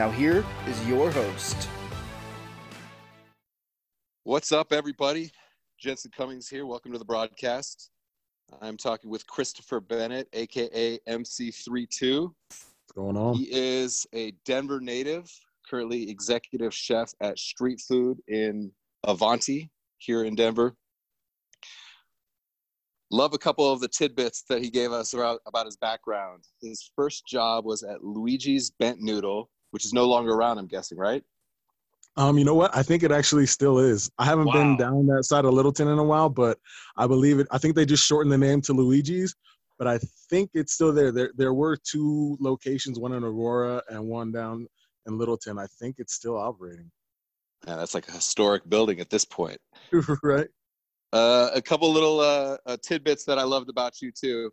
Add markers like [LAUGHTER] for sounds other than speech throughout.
Now, here is your host. What's up, everybody? Jensen Cummings here. Welcome to the broadcast. I'm talking with Christopher Bennett, aka MC32. What's going on? He is a Denver native, currently executive chef at Street Feud in Avanti here in Denver. Love a couple of the tidbits that he gave us about, about his background. His first job was at Luigi's Bent Noodle, which is no longer around, I'm guessing, right? Um, you know what? I think it actually still is. I haven't Wow. been down that side of Littleton in a while, but I believe it. I think they just shortened the name to Luigi's, but I think it's still there. There, there were two locations, one in Aurora and one down in Littleton. I think it's still operating. Yeah, that's like a historic building at this point. [LAUGHS] right? Uh, a couple little uh, uh, tidbits that I loved about you too.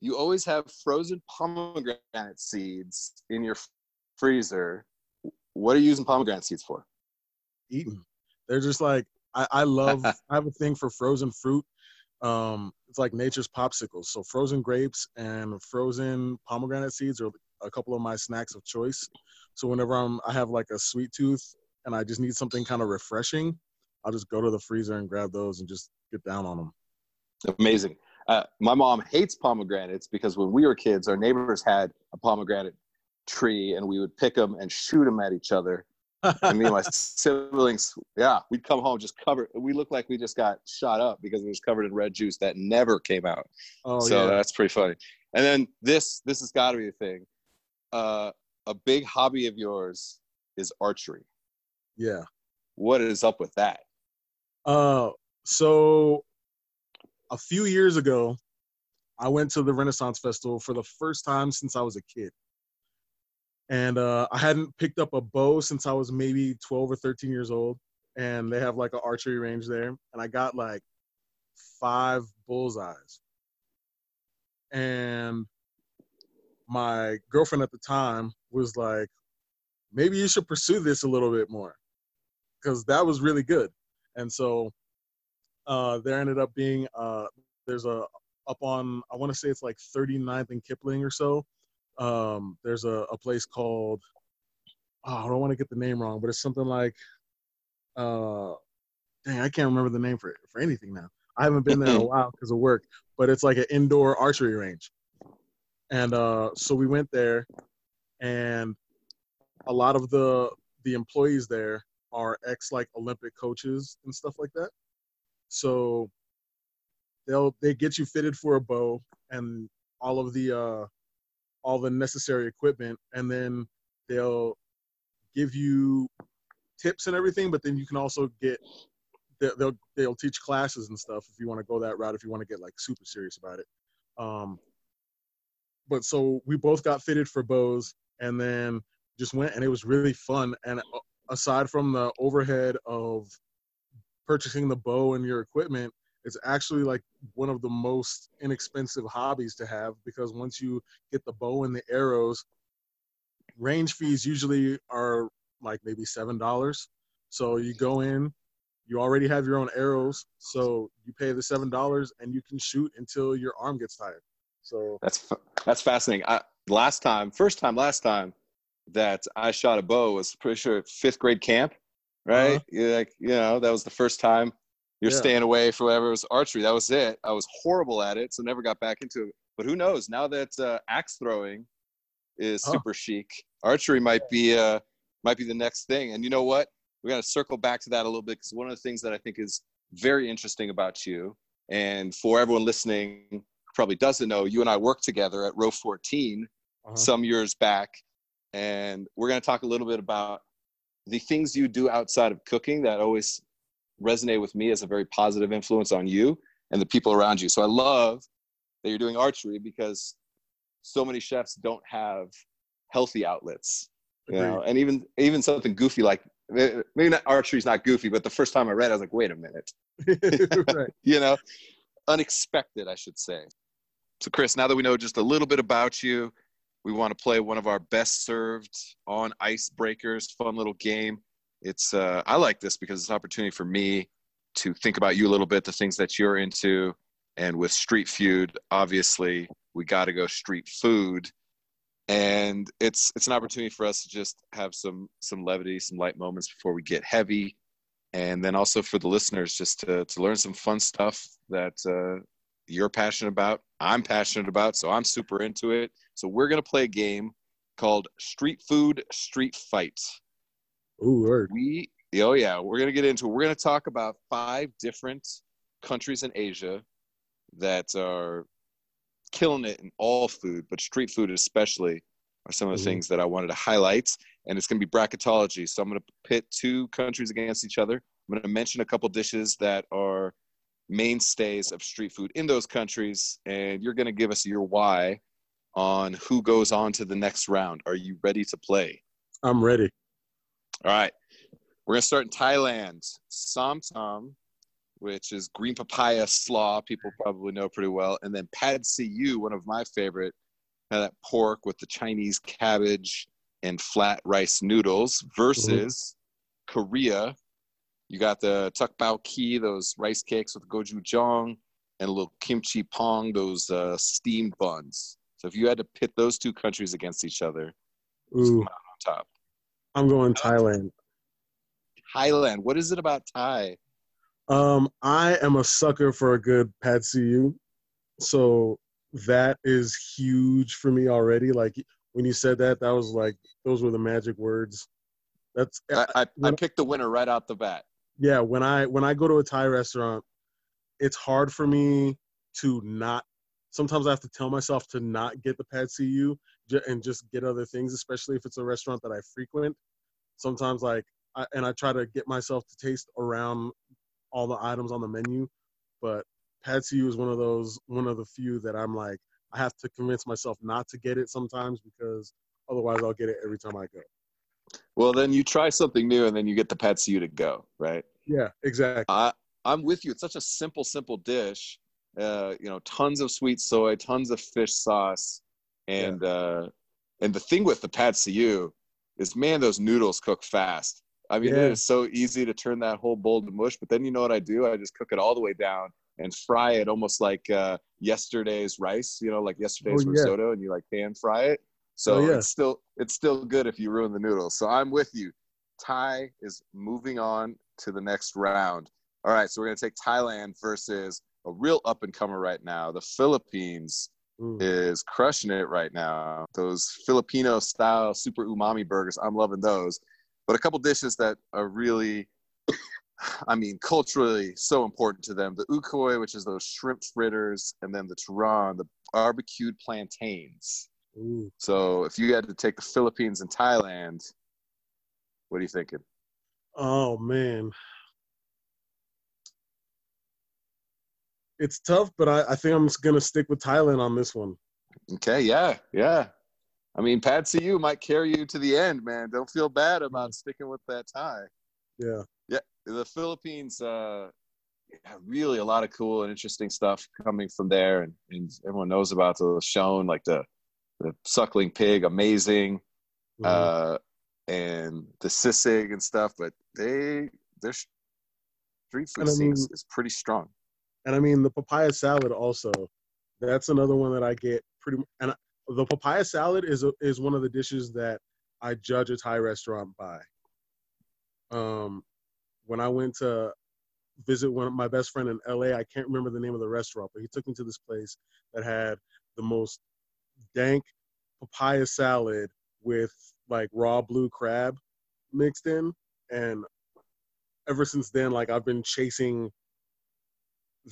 You always have frozen pomegranate seeds in your freezer. What are you using pomegranate seeds for? Eating. They're just like I, I love. [LAUGHS] I have a thing for frozen fruit. Um, it's like nature's popsicles. So frozen grapes and frozen pomegranate seeds are a couple of my snacks of choice. So whenever I'm, I have like a sweet tooth and I just need something kind of refreshing, I'll just go to the freezer and grab those and just get down on them. Amazing. Uh, my mom hates pomegranates because when we were kids, our neighbors had a pomegranate tree and we would pick them and shoot them at each other. And me and my [LAUGHS] siblings, yeah, we'd come home just covered. We looked like we just got shot up because it was covered in red juice that never came out. oh so yeah. that's pretty funny. And then this, this has got to be the thing. Uh, a big hobby of yours is archery. Yeah. What is up with that? Uh, so a few years ago, I went to the Renaissance Festival for the first time since I was a kid. And uh, I hadn't picked up a bow since I was maybe 12 or 13 years old. And they have like an archery range there. And I got like five bullseyes. And my girlfriend at the time was like, maybe you should pursue this a little bit more because that was really good. And so uh, there ended up being uh, there's a up on I want to say it's like 39th and Kipling or so. Um, there's a, a place called oh, I don't want to get the name wrong, but it's something like uh, dang I can't remember the name for for anything now. I haven't been there in a while because of work, but it's like an indoor archery range. And uh, so we went there, and a lot of the the employees there are ex like Olympic coaches and stuff like that. So they'll they get you fitted for a bow and all of the uh all the necessary equipment and then they'll give you tips and everything but then you can also get they- they'll they'll teach classes and stuff if you want to go that route if you want to get like super serious about it. Um but so we both got fitted for bows and then just went and it was really fun. And uh, aside from the overhead of purchasing the bow and your equipment it's actually like one of the most inexpensive hobbies to have because once you get the bow and the arrows range fees usually are like maybe seven dollars so you go in you already have your own arrows so you pay the seven dollars and you can shoot until your arm gets tired so That's that's fascinating. I, last time, first time, last time that I shot a bow was pretty sure fifth grade camp, right? Uh-huh. Like, you know, that was the first time you're Yeah. staying away for whatever it was archery. That was it. I was horrible at it, so never got back into it. But who knows? Now that uh, axe throwing is Oh. super chic, archery might be uh, might be the next thing. And you know what? We're gonna circle back to that a little bit because one of the things that I think is very interesting about you, and for everyone listening probably doesn't know, you and I worked together at Row 14 uh-huh. some years back, and we're going to talk a little bit about the things you do outside of cooking that always resonate with me as a very positive influence on you and the people around you. So I love that you're doing archery because so many chefs don't have healthy outlets You know, and even even something goofy like maybe not archery's not goofy, but the first time I read, it, I was like, wait a minute, [LAUGHS] [LAUGHS] right. you know, unexpected, I should say. So, Chris, now that we know just a little bit about you, we want to play one of our best served on icebreakers, fun little game. It's uh, I like this because it's an opportunity for me to think about you a little bit, the things that you're into, and with Street Feud, obviously, we got to go street food, and it's it's an opportunity for us to just have some some levity, some light moments before we get heavy, and then also for the listeners just to to learn some fun stuff that uh, you're passionate about, I'm passionate about, so I'm super into it. So we're gonna play a game called Street Food Street Fight. Ooh, word. We oh yeah, we're gonna get into. It. We're gonna talk about five different countries in Asia that are killing it in all food, but street food especially are some of the mm-hmm. things that I wanted to highlight. And it's going to be bracketology. So I'm going to pit two countries against each other. I'm going to mention a couple dishes that are mainstays of street food in those countries, and you're going to give us your why on who goes on to the next round. Are you ready to play? I'm ready. All right. We're going to start in Thailand. Som Tam, which is green papaya slaw, people probably know pretty well. And then Pad See Ew, one of my favorite, that pork with the Chinese cabbage and flat rice noodles versus mm-hmm. Korea, you got the tteokbokki, those rice cakes with gochujang, and a little kimchi pong, those uh, steamed buns. So if you had to pit those two countries against each other, Ooh. on top? I'm going Thailand. Thailand. What is it about Thai? Um, I am a sucker for a good Pad See Ew, so that is huge for me already. Like when you said that, that was like those were the magic words. That's I, I, I picked the winner right out the bat yeah when i when i go to a thai restaurant it's hard for me to not sometimes i have to tell myself to not get the pad see ew and just get other things especially if it's a restaurant that i frequent sometimes like I, and i try to get myself to taste around all the items on the menu but ew is one of those one of the few that i'm like i have to convince myself not to get it sometimes because otherwise i'll get it every time i go well, then you try something new, and then you get the ew to go, right? Yeah, exactly. I, I'm with you. It's such a simple, simple dish. Uh, you know, tons of sweet soy, tons of fish sauce, and yeah. uh, and the thing with the ew is, man, those noodles cook fast. I mean, yeah. it is so easy to turn that whole bowl to mush. But then you know what I do? I just cook it all the way down and fry it almost like uh, yesterday's rice. You know, like yesterday's oh, yeah. risotto, and you like pan fry it. So oh, yeah. it's still it's still good if you ruin the noodles. So I'm with you. Thai is moving on to the next round. All right, so we're gonna take Thailand versus a real up and comer right now. The Philippines Is crushing it right now. Those Filipino style super umami burgers, I'm loving those. But a couple dishes that are really, I mean, culturally so important to them. The ukoy, which is those shrimp fritters, and then the turon, the barbecued plantains. Ooh. So if you had to take the Philippines and Thailand, what are you thinking? Oh man. It's tough, but I, I think I'm just gonna stick with Thailand on this one. Okay, yeah, yeah. I mean, See Ew might carry you to the end, man. Don't feel bad about sticking with that tie. Yeah. Yeah. The Philippines, uh, really a lot of cool and interesting stuff coming from there. And, and everyone knows about the shown, like the the suckling pig, amazing, mm-hmm. uh, and the sisig and stuff. But they their street food scene is, is pretty strong. And I mean the papaya salad also. That's another one that I get pretty. And the papaya salad is a, is one of the dishes that I judge a Thai restaurant by. Um, when I went to visit one of my best friend in LA, I can't remember the name of the restaurant, but he took me to this place that had the most dank papaya salad with like raw blue crab mixed in and ever since then like i've been chasing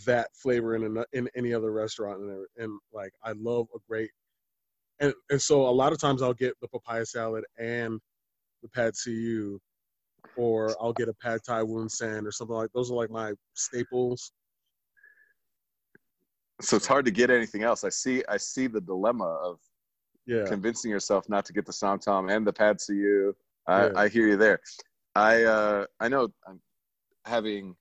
that flavor in a, in any other restaurant and, and like i love a great and and so a lot of times i'll get the papaya salad and the pad see ew or i'll get a pad thai woon san or something like those are like my staples so it's hard to get anything else. I see I see the dilemma of Yeah. convincing yourself not to get the som tam and the pad see ew. I, Yeah. I hear you there. I uh, I know I'm having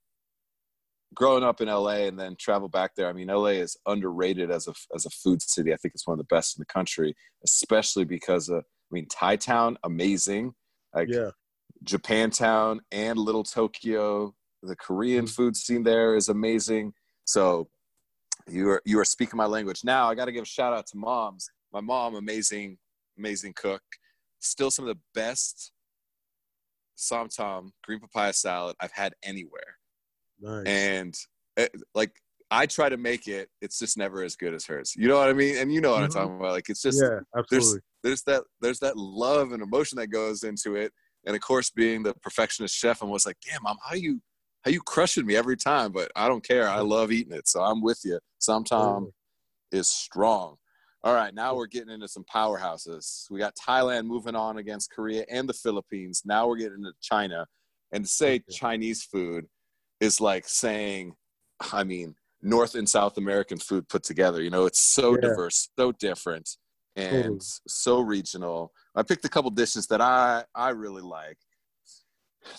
grown up in LA and then travel back there. I mean, LA is underrated as a as a food city. I think it's one of the best in the country, especially because of I mean, Thai Town, amazing. Like Yeah. Japantown and Little Tokyo. The Korean mm-hmm. food scene there is amazing. So you are you are speaking my language. Now I got to give a shout out to moms. My mom, amazing, amazing cook. Still some of the best som tam green papaya salad I've had anywhere. Nice. And it, like I try to make it, it's just never as good as hers. You know what I mean? And you know what I'm Mhm. talking about. Like it's just yeah, absolutely. there's that there's that love and emotion that goes into it and of course being the perfectionist chef I'm was like damn mom how you how you crushing me every time but i don't care i love eating it so i'm with you som tam is strong all right now we're getting into some powerhouses we got thailand moving on against korea and the philippines now we're getting into china and to say chinese food is like saying i mean north and south american food put together you know it's so Yeah. diverse so different and Totally. so regional. I picked a couple dishes that I I really like.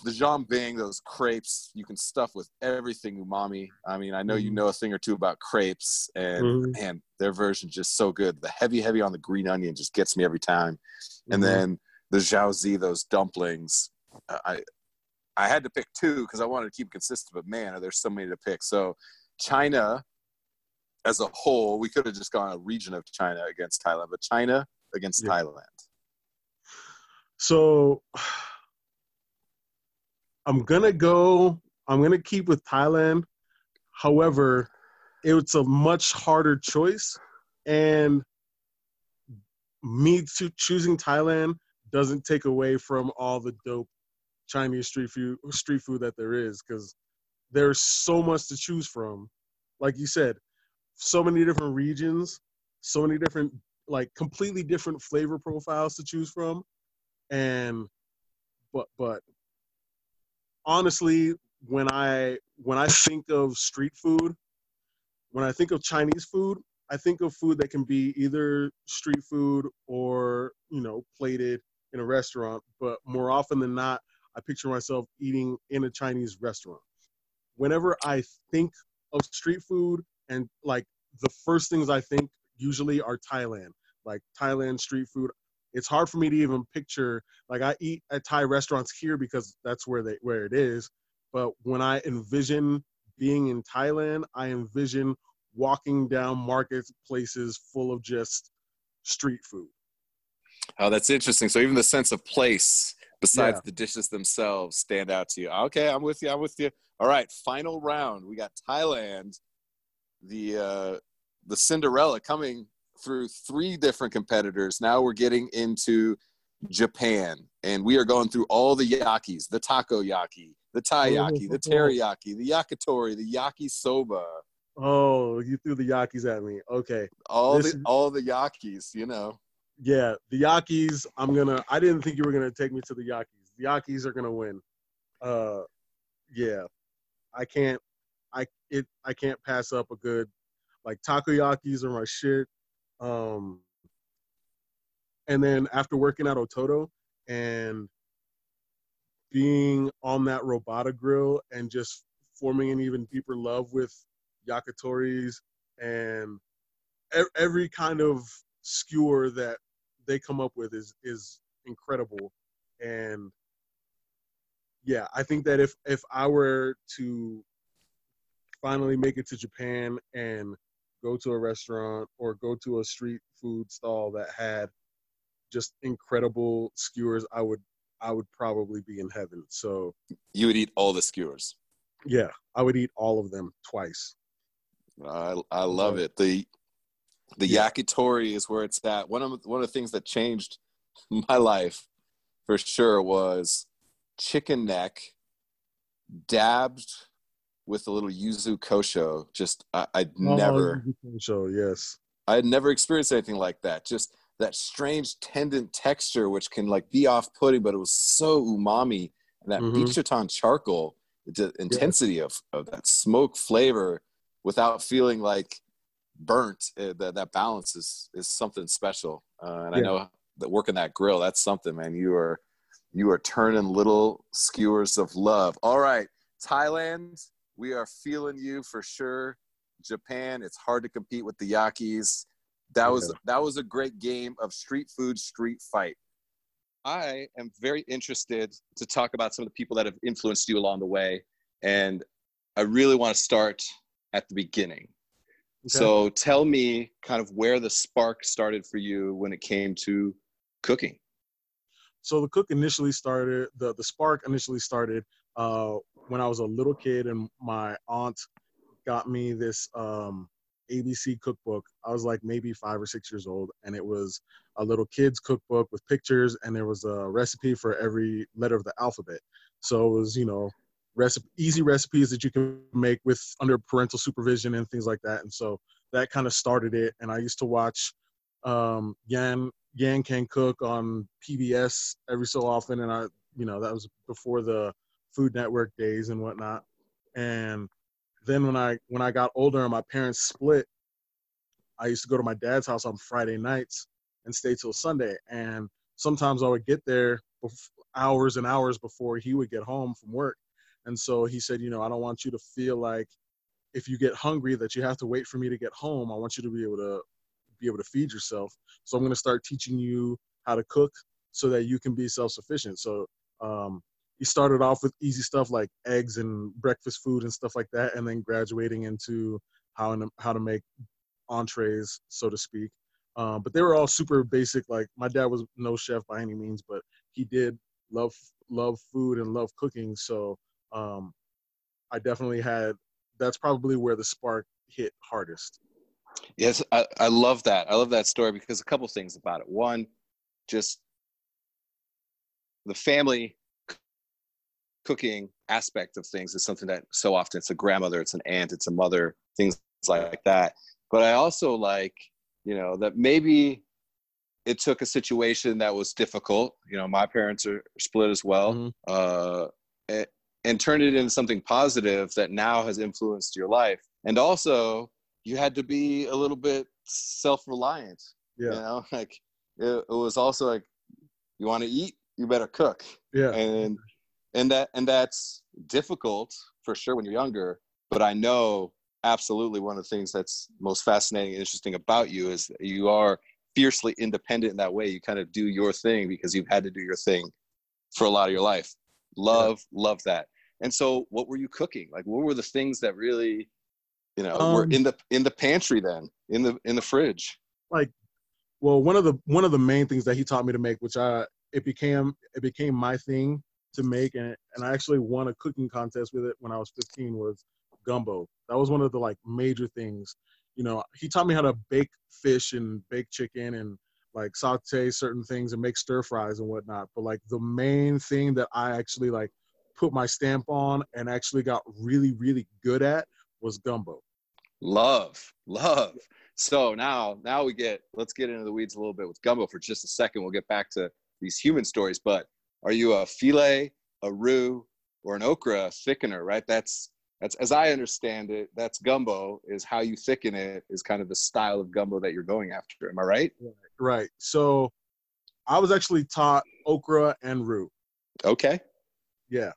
The jianbing, those crepes, you can stuff with everything umami. I mean, I know you Mhm. know a thing or two about crepes, and Mhm. man, their version's just so good. The heavy, heavy on the green onion just gets me every time. And Mhm. then the Jiaozi, those dumplings. I I had to pick two because I wanted to keep consistent, but man, there's so many to pick. So China as a whole, we could have just gone a region of China against Thailand, but China against Yeah. Thailand. So I'm gonna go. I'm gonna keep with Thailand. However, it's a much harder choice, and me to choosing Thailand doesn't take away from all the dope Chinese street food street food that there is because there's so much to choose from. Like you said, so many different regions, so many different like completely different flavor profiles to choose from and but but honestly when i when i think of street food when i think of chinese food i think of food that can be either street food or you know plated in a restaurant but more often than not i picture myself eating in a chinese restaurant whenever i think of street food and like the first things i think usually are thailand like thailand street food it's hard for me to even picture like I eat at Thai restaurants here because that's where they where it is. But when I envision being in Thailand, I envision walking down marketplaces full of just street food. Oh, that's interesting. So even the sense of place, besides Yeah. the dishes themselves, stand out to you. Okay, I'm with you. I'm with you. All right, final round. We got Thailand, the uh, the Cinderella coming through three different competitors. Now we're getting into Japan, and we are going through all the yakis: the takoyaki, the taiyaki, the [LAUGHS] teriyaki, the yakitori, the yakisoba. Oh, you threw the yakis at me. Okay. All This the all the yakis. You know. Yeah, the Yakis, I'm gonna I didn't think you were gonna take me to the Yakis. The Yakis are gonna win. Uh yeah. I can't I it I can't pass up a good like takoyakis are my shit. Um and then after working at Ototo and being on that Robata grill and just forming an even deeper love with yakitoris and every kind of skewer that they come up with is is incredible and yeah i think that if if i were to finally make it to japan and go to a restaurant or go to a street food stall that had just incredible skewers i would i would probably be in heaven so You would eat all the skewers. yeah i would eat all of them twice I I love it. The the Yeah. yakitori is where it's at. One of one of the things that changed [LAUGHS] my life for sure was chicken neck dabbed with a little yuzu kosho. Just I, I'd never so yes I had never experienced anything like that. Just that strange tendon texture, which can like be off putting, but it was so umami and that Mhm. binchotan charcoal, the intensity of, of that smoke flavor without feeling like burnt. uh, that that balance is is something special. uh, and yeah. I know that working that grill, that's something, man. You are you are turning little skewers of love. All right, Thailand, we are feeling you for sure. Japan, it's hard to compete with the Yakis. That was that was a great game of street food, street fight. I am very interested to talk about some of the people that have influenced you along the way, and I really want to start at the beginning. Okay. So tell me kind of where the spark started for you when it came to cooking. So the cook initially started the the spark initially started uh, when I was a little kid and my aunt got me this um, ABC cookbook. I was like maybe five or six years old, and it was a little kid's cookbook with pictures, and there was a recipe for every letter of the alphabet. So it was, you know, recipe, easy recipes that you can make with under parental supervision and things like that. And so that kind of started it. And I used to watch um, Yan Yan Can Cook on PBS every so often, and I, you know, that was before the Food Network days and whatnot. And then when I when I got older and my parents split, I used to go to my dad's house on Friday nights and stay till Sunday. And sometimes I would get there hours and hours before he would get home from work. And so he said, you know, I don't want you to feel like if you get hungry that you have to wait for me to get home. I want you to be able to be able to feed yourself. So I'm going to start teaching you how to cook so that you can be self-sufficient. So um, he started off with easy stuff like eggs and breakfast food and stuff like that, and then graduating into how to, how to make entrees, so to speak. Um, but they were all super basic. Like my dad was no chef by any means, but he did love love food and love cooking. So um, I definitely had. That's probably where the spark hit hardest. Yes, I, I love that. I love that story because a couple things about it. One, just the family cooking aspect of things is something that so often it's a grandmother, it's an aunt, it's a mother, things like that. But I also like, you know, that maybe it took a situation that was difficult. You know, my parents are split as well, mm-hmm. uh, and, turned it into something positive that now has influenced your life. And also, you had to be a little bit self-reliant. Yeah. You know, [LAUGHS] like it, it was also like, you want to eat, you better cook. Yeah. And and that and that's difficult for sure when you're younger but i know absolutely one of the things that's most fascinating and interesting about you is that you are fiercely independent in that way you kind of do your thing because you've had to do your thing for a lot of your life love yeah. love that and so what were you cooking like what were the things that really you know um, were in the in the pantry then in the in the fridge like well one of the one of the main things that he taught me to make which i it became it became my thing to make and, and I actually won a cooking contest with it when I was 15 was gumbo. That was one of the like major things. You know, he taught me how to bake fish and bake chicken and like saute certain things and make stir fries and whatnot. But like the main thing that I actually like put my stamp on and actually got really, really good at was gumbo. Love, love. So now, now we get, let's get into the weeds a little bit with gumbo for just a second. We'll get back to these human stories, but are you a filet, a roux, or an okra thickener? Right. That's that's as I understand it. That's gumbo. Is how you thicken it. Is kind of the style of gumbo that you're going after. Am I right? Right. So, I was actually taught okra and roux. Okay. Yeah.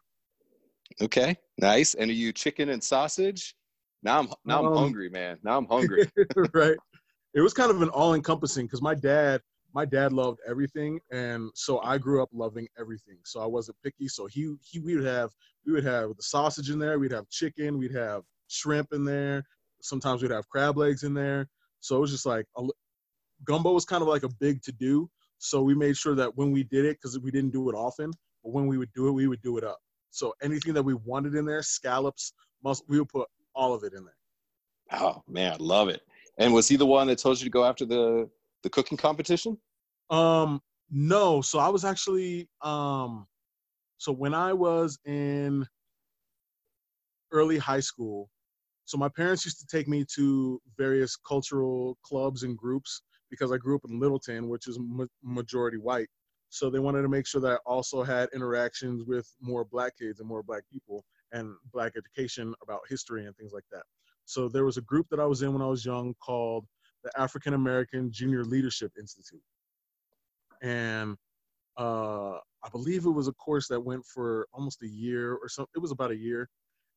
Okay. Nice. And are you chicken and sausage? Now I'm now I'm um, hungry, man. Now I'm hungry. [LAUGHS] right. It was kind of an all-encompassing because my dad my dad loved everything and so i grew up loving everything so i wasn't picky so he he we would have we would have the sausage in there we'd have chicken we'd have shrimp in there sometimes we'd have crab legs in there so it was just like a, gumbo was kind of like a big to do so we made sure that when we did it because we didn't do it often but when we would do it we would do it up so anything that we wanted in there scallops we would put all of it in there oh man i love it and was he the one that told you to go after the the cooking competition? Um, no. So I was actually um, so when I was in early high school, so my parents used to take me to various cultural clubs and groups because I grew up in Littleton, which is ma- majority white. So they wanted to make sure that I also had interactions with more black kids and more black people and black education about history and things like that. So there was a group that I was in when I was young called the African American Junior Leadership Institute. and uh, I believe it was a course that went for almost a year or so. It was about a year,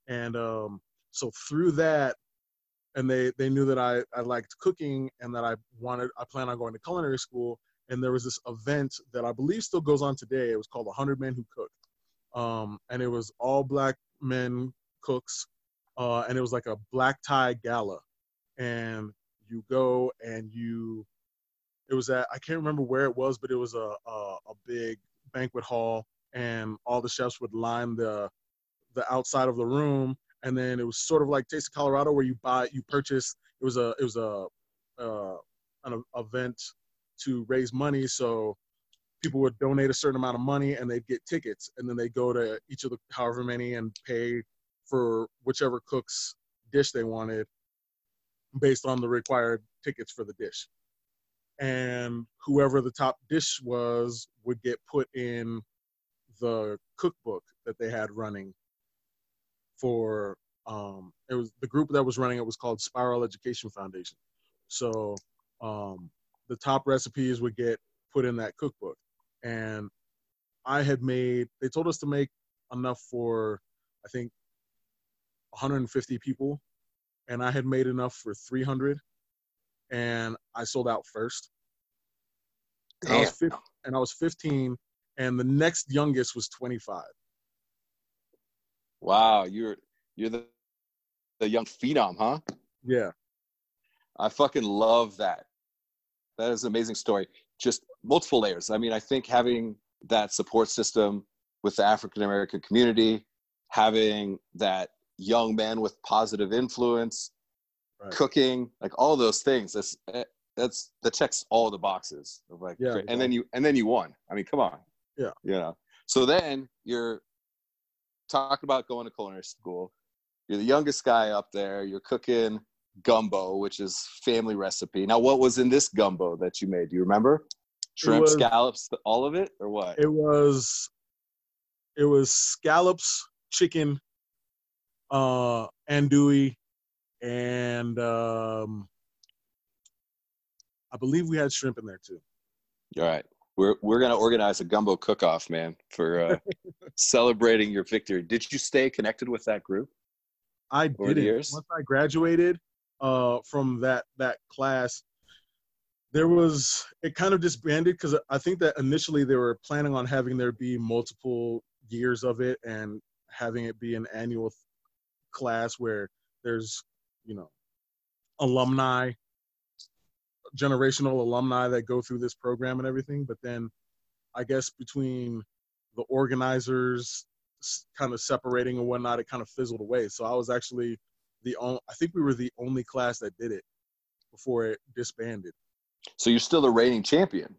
and um, so through that, and they they knew that I I liked cooking and that I wanted I plan on going to culinary school. And there was this event that I believe still goes on today. It was called 100 Men Who Cook, um, and it was all black men cooks, uh, and it was like a black tie gala, and you go and you it was at I can't remember where it was, but it was a, a a, big banquet hall, and all the chefs would line the the outside of the room, and then it was sort of like Taste of Colorado, where you buy you purchase. It was a it was a uh, an event to raise money, so people would donate a certain amount of money, and they'd get tickets, and then they'd go to each of the however many and pay for whichever cook's dish they wanted based on the required tickets for the dish. And whoever the top dish was would get put in the cookbook that they had running for um, it was the group that was running it was called Spiral Education Foundation. So um, the top recipes would get put in that cookbook, and I had made. They told us to make enough for I think 150 people, and I had made enough for 300, and I sold out first. And I, was 15, and I was 15, and the next youngest was 25. Wow, you're you're the the young phenom, huh? Yeah. I fucking love that. That is an amazing story. Just multiple layers. I mean, I think having that support system with the African American community, having that young man with positive influence, right. cooking, like all those things. That's that's that checks all the boxes of like, yeah, and then you and then you won. I mean, come on. Yeah. You know. So then you're talking about going to culinary school. You're the youngest guy up there. You're cooking gumbo, which is family recipe. Now, what was in this gumbo that you made? Do you remember? Shrimp, was, scallops, all of it, or what? It was, it was scallops, chicken, uh, andouille, and um, I believe we had shrimp in there too. All right. We're we're gonna organize a gumbo cook-off, man, for uh, [LAUGHS] celebrating your victory. Did you stay connected with that group? I did. Years? Once I graduated uh, from that that class, there was it kind of disbanded because I think that initially they were planning on having there be multiple years of it and having it be an annual class where there's you know alumni generational alumni that go through this program and everything but then i guess between the organizers kind of separating and whatnot it kind of fizzled away. So i was actually the only i think we were the only class that did it before it disbanded so you're still the reigning champion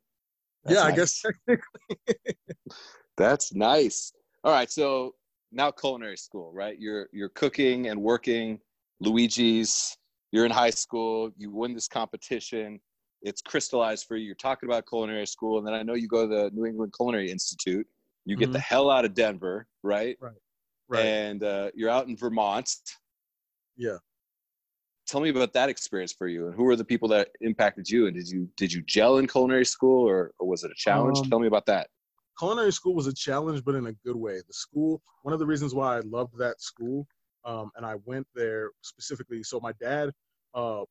That's yeah nice. i guess technically [LAUGHS] That's nice. All right, so now culinary school, right? You're you're cooking and working Luigi's. You're in high school. You win this competition. It's crystallized for you. You're talking about culinary school, and then I know you go to the New England Culinary Institute. You get mm-hmm. the hell out of Denver, right? Right. Right. And uh, you're out in Vermont. Yeah. Tell me about that experience for you, and who were the people that impacted you? And did you did you gel in culinary school, or, or was it a challenge? Um, Tell me about that culinary school was a challenge, but in a good way. The school, one of the reasons why I loved that school, um, and I went there specifically. So my dad uh,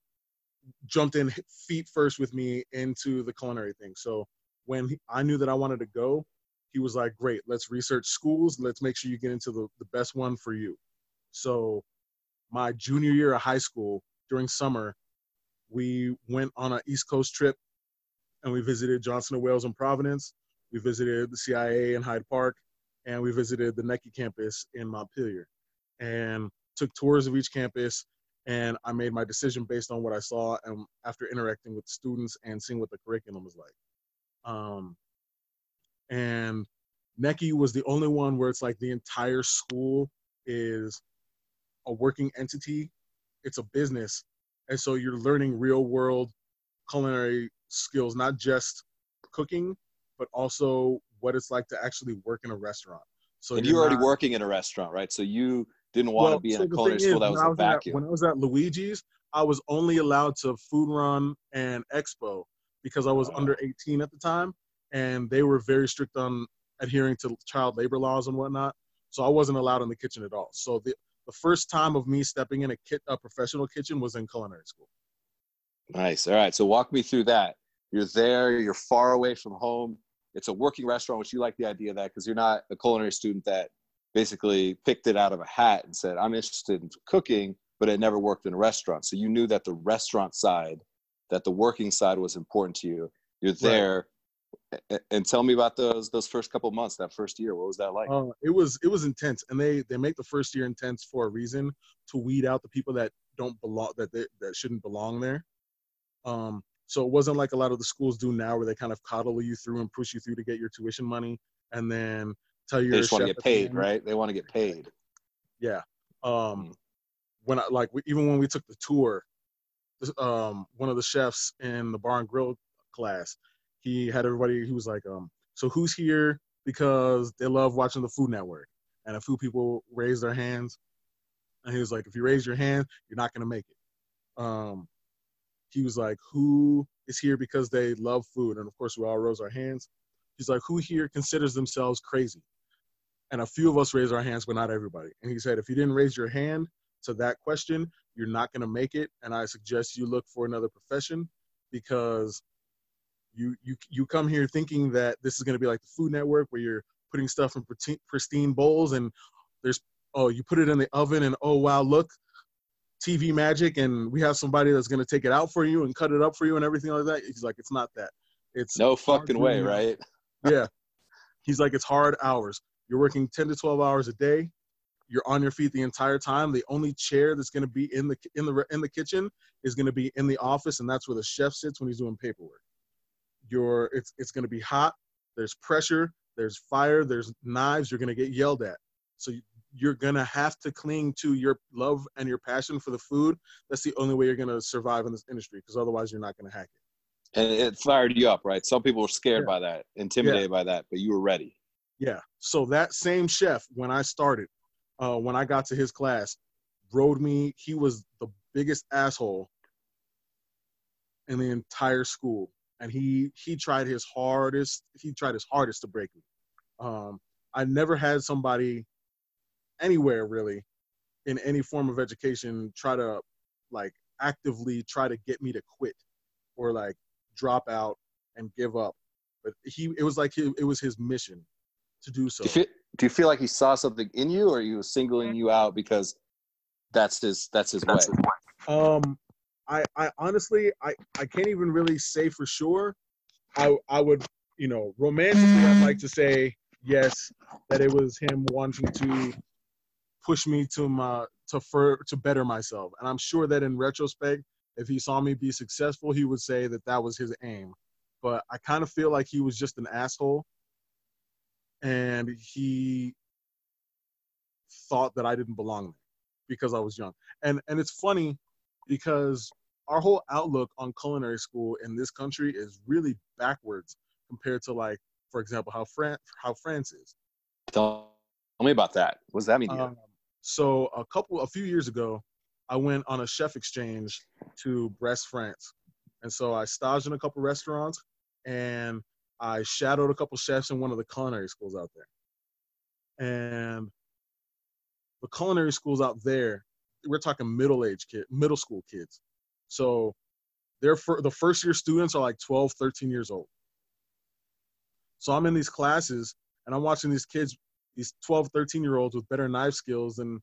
jumped in feet first with me into the culinary thing. So when he, I knew that I wanted to go, he was like, "Great, let's research schools. Let's make sure you get into the, the best one for you." So my junior year of high school, during summer, we went on an East Coast trip, and we visited Johnson and Wales in Providence we visited the CIA in Hyde Park, and we visited the NECI campus in Montpelier, and took tours of each campus. And I made my decision based on what I saw and after interacting with students and seeing what the curriculum was like. Um, and NECI was the only one where it's like the entire school is a working entity. It's a business. And so you're learning real world culinary skills, not just cooking, but also what it's like to actually work in a restaurant. So and you're, you're already not, working in a restaurant, right? So you didn't want well, to be so in a culinary school is, that was a vacuum. At, when I was at Luigi's, I was only allowed to food run and expo because I was under 18 at the time. and they were very strict on adhering to child labor laws and whatnot. So I wasn't allowed in the kitchen at all. So the the first time of me stepping in a kit a professional kitchen was in culinary school. Nice. All right. So walk me through that. You're there. You're far away from home. It's a working restaurant, which you like the idea of that because you're not a culinary student that basically picked it out of a hat and said, "I'm interested in cooking," but it never worked in a restaurant. So you knew that the restaurant side, that the working side was important to you. You're there. Right. And tell me about those those first couple months, that first year. What was that like? Uh, it was it was intense, and they they make the first year intense for a reason to weed out the people that don't belong that they, that shouldn't belong there. Um, so it wasn't like a lot of the schools do now, where they kind of coddle you through and push you through to get your tuition money, and then tell you they just want to get paid, right? They want to get paid. Yeah. Um, mm. when I like even when we took the tour, um, one of the chefs in the bar and grill class, he had everybody. He was like, um, "So who's here because they love watching the Food Network?" And a few people raised their hands, and he was like, "If you raise your hand, you're not gonna make it." Um, he was like, "Who is here because they love food?" And of course, we all rose our hands. He's like, "Who here considers themselves crazy?" And a few of us raised our hands, but not everybody. And he said, "If you didn't raise your hand to that question, you're not going to make it. And I suggest you look for another profession because you you you come here thinking that this is going to be like the Food Network, where you're putting stuff in pristine bowls, and there's oh you put it in the oven, and oh wow look, TV magic, and we have somebody that's going to take it out for you and cut it up for you and everything like that. He's like, it's not that. It's no fucking way, right? [LAUGHS] yeah. He's like, it's hard hours. You're working 10 to 12 hours a day. You're on your feet the entire time. The only chair that's going to be in the in the in the kitchen is going to be in the office, and that's where the chef sits when he's doing paperwork. You're it's it's going to be hot. There's pressure. There's fire. There's knives. You're going to get yelled at. So you're going to have to cling to your love and your passion for the food. That's the only way you're going to survive in this industry because otherwise you're not going to hack it. And it fired you up, right? Some people were scared yeah. by that, intimidated yeah. by that, but you were ready. Yeah. So that same chef, when I started, uh, when I got to his class, rode me. He was the biggest asshole in the entire school, and he he tried his hardest. He tried his hardest to break me. Um, I never had somebody anywhere really in any form of education try to like actively try to get me to quit or like drop out and give up. But he, it was like he, it was his mission to do so. Do you, feel, do you feel like he saw something in you, or he was singling you out because that's his that's his way? Um, I I honestly I I can't even really say for sure. I I would you know romantically I'd like to say yes that it was him wanting to push me to my to for to better myself, and I'm sure that in retrospect, if he saw me be successful, he would say that that was his aim. But I kind of feel like he was just an asshole and he thought that I didn't belong there because I was young. And and it's funny because our whole outlook on culinary school in this country is really backwards compared to like, for example, how France how France is. Tell me about that. What does that mean? Um, so a couple a few years ago, I went on a chef exchange to Brest, France. And so I staged in a couple restaurants and I shadowed a couple chefs in one of the culinary schools out there. And the culinary schools out there, we're talking middle age kid, middle school kids. So they're for the first year students are like 12, 13 years old. So I'm in these classes and I'm watching these kids, these 12, 13 year olds with better knife skills than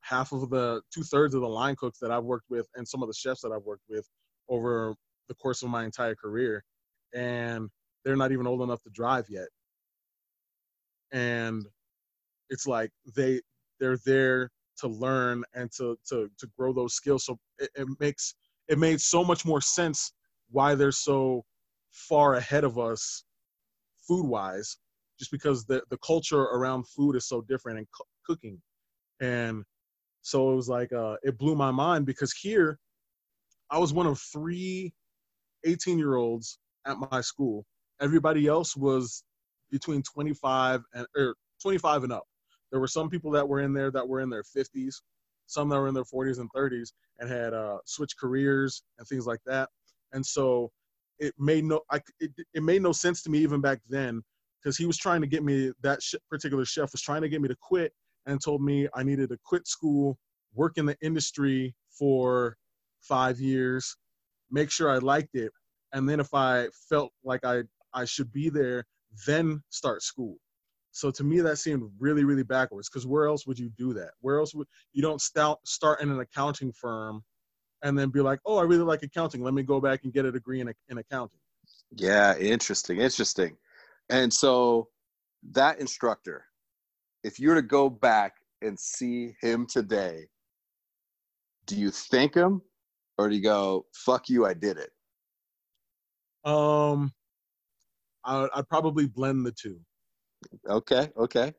half of the two thirds of the line cooks that I've worked with and some of the chefs that I've worked with over the course of my entire career. And they're not even old enough to drive yet and it's like they they're there to learn and to to to grow those skills. So it, it makes it made so much more sense why they're so far ahead of us food wise just because the the culture around food is so different and co- cooking. And so it was like uh, it blew my mind because here i was one of three 18 year olds at my school. Everybody else was between 25 and or 25 and up. There were some people that were in there that were in their 50s, some that were in their 40s and 30s and had uh, switched careers and things like that. And so it made no I, it, it made no sense to me even back then because he was trying to get me that sh- particular chef was trying to get me to quit and told me I needed to quit school, work in the industry for five years, make sure I liked it, and then if I felt like I I should be there, then start school. So to me, that seemed really, really backwards. Because where else would you do that? Where else would you don't start start in an accounting firm, and then be like, oh, I really like accounting. Let me go back and get a degree in, in accounting. Yeah, interesting, interesting. And so that instructor, if you were to go back and see him today, do you thank him or do you go, fuck you, I did it? Um, I, I'd probably blend the two. Okay, okay.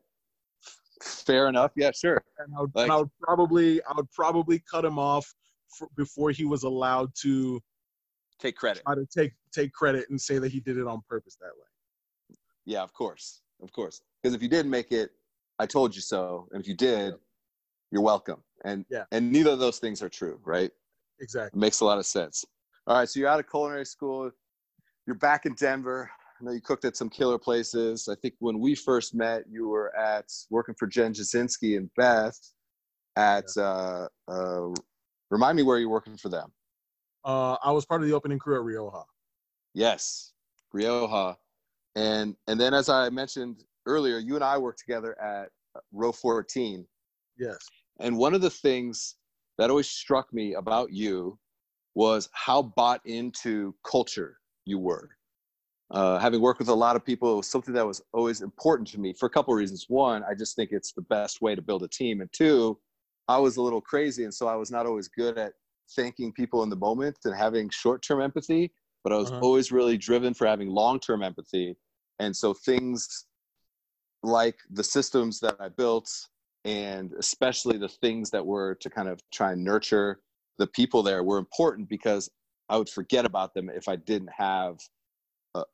Fair enough. Yeah, sure. And I would, like, and I would probably, I would probably cut him off for, before he was allowed to take credit. Try to take take credit and say that he did it on purpose that way. Yeah, of course, of course. Because if you didn't make it, I told you so. And if you did, you're welcome. And yeah, and neither of those things are true, right? Exactly. It makes a lot of sense. All right, so you're out of culinary school. You're back in Denver. I know you cooked at some killer places. I think when we first met, you were at working for Jen Jasinski and Beth at. Uh, uh, remind me where you're working for them. Uh, I was part of the opening crew at Rioja. Yes, Rioja, and and then as I mentioned earlier, you and I worked together at Row 14. Yes. And one of the things that always struck me about you was how bought into culture you were. Uh, having worked with a lot of people, it was something that was always important to me for a couple of reasons. One, I just think it's the best way to build a team. And two, I was a little crazy. And so I was not always good at thanking people in the moment and having short term empathy, but I was uh-huh. always really driven for having long term empathy. And so things like the systems that I built, and especially the things that were to kind of try and nurture the people there, were important because I would forget about them if I didn't have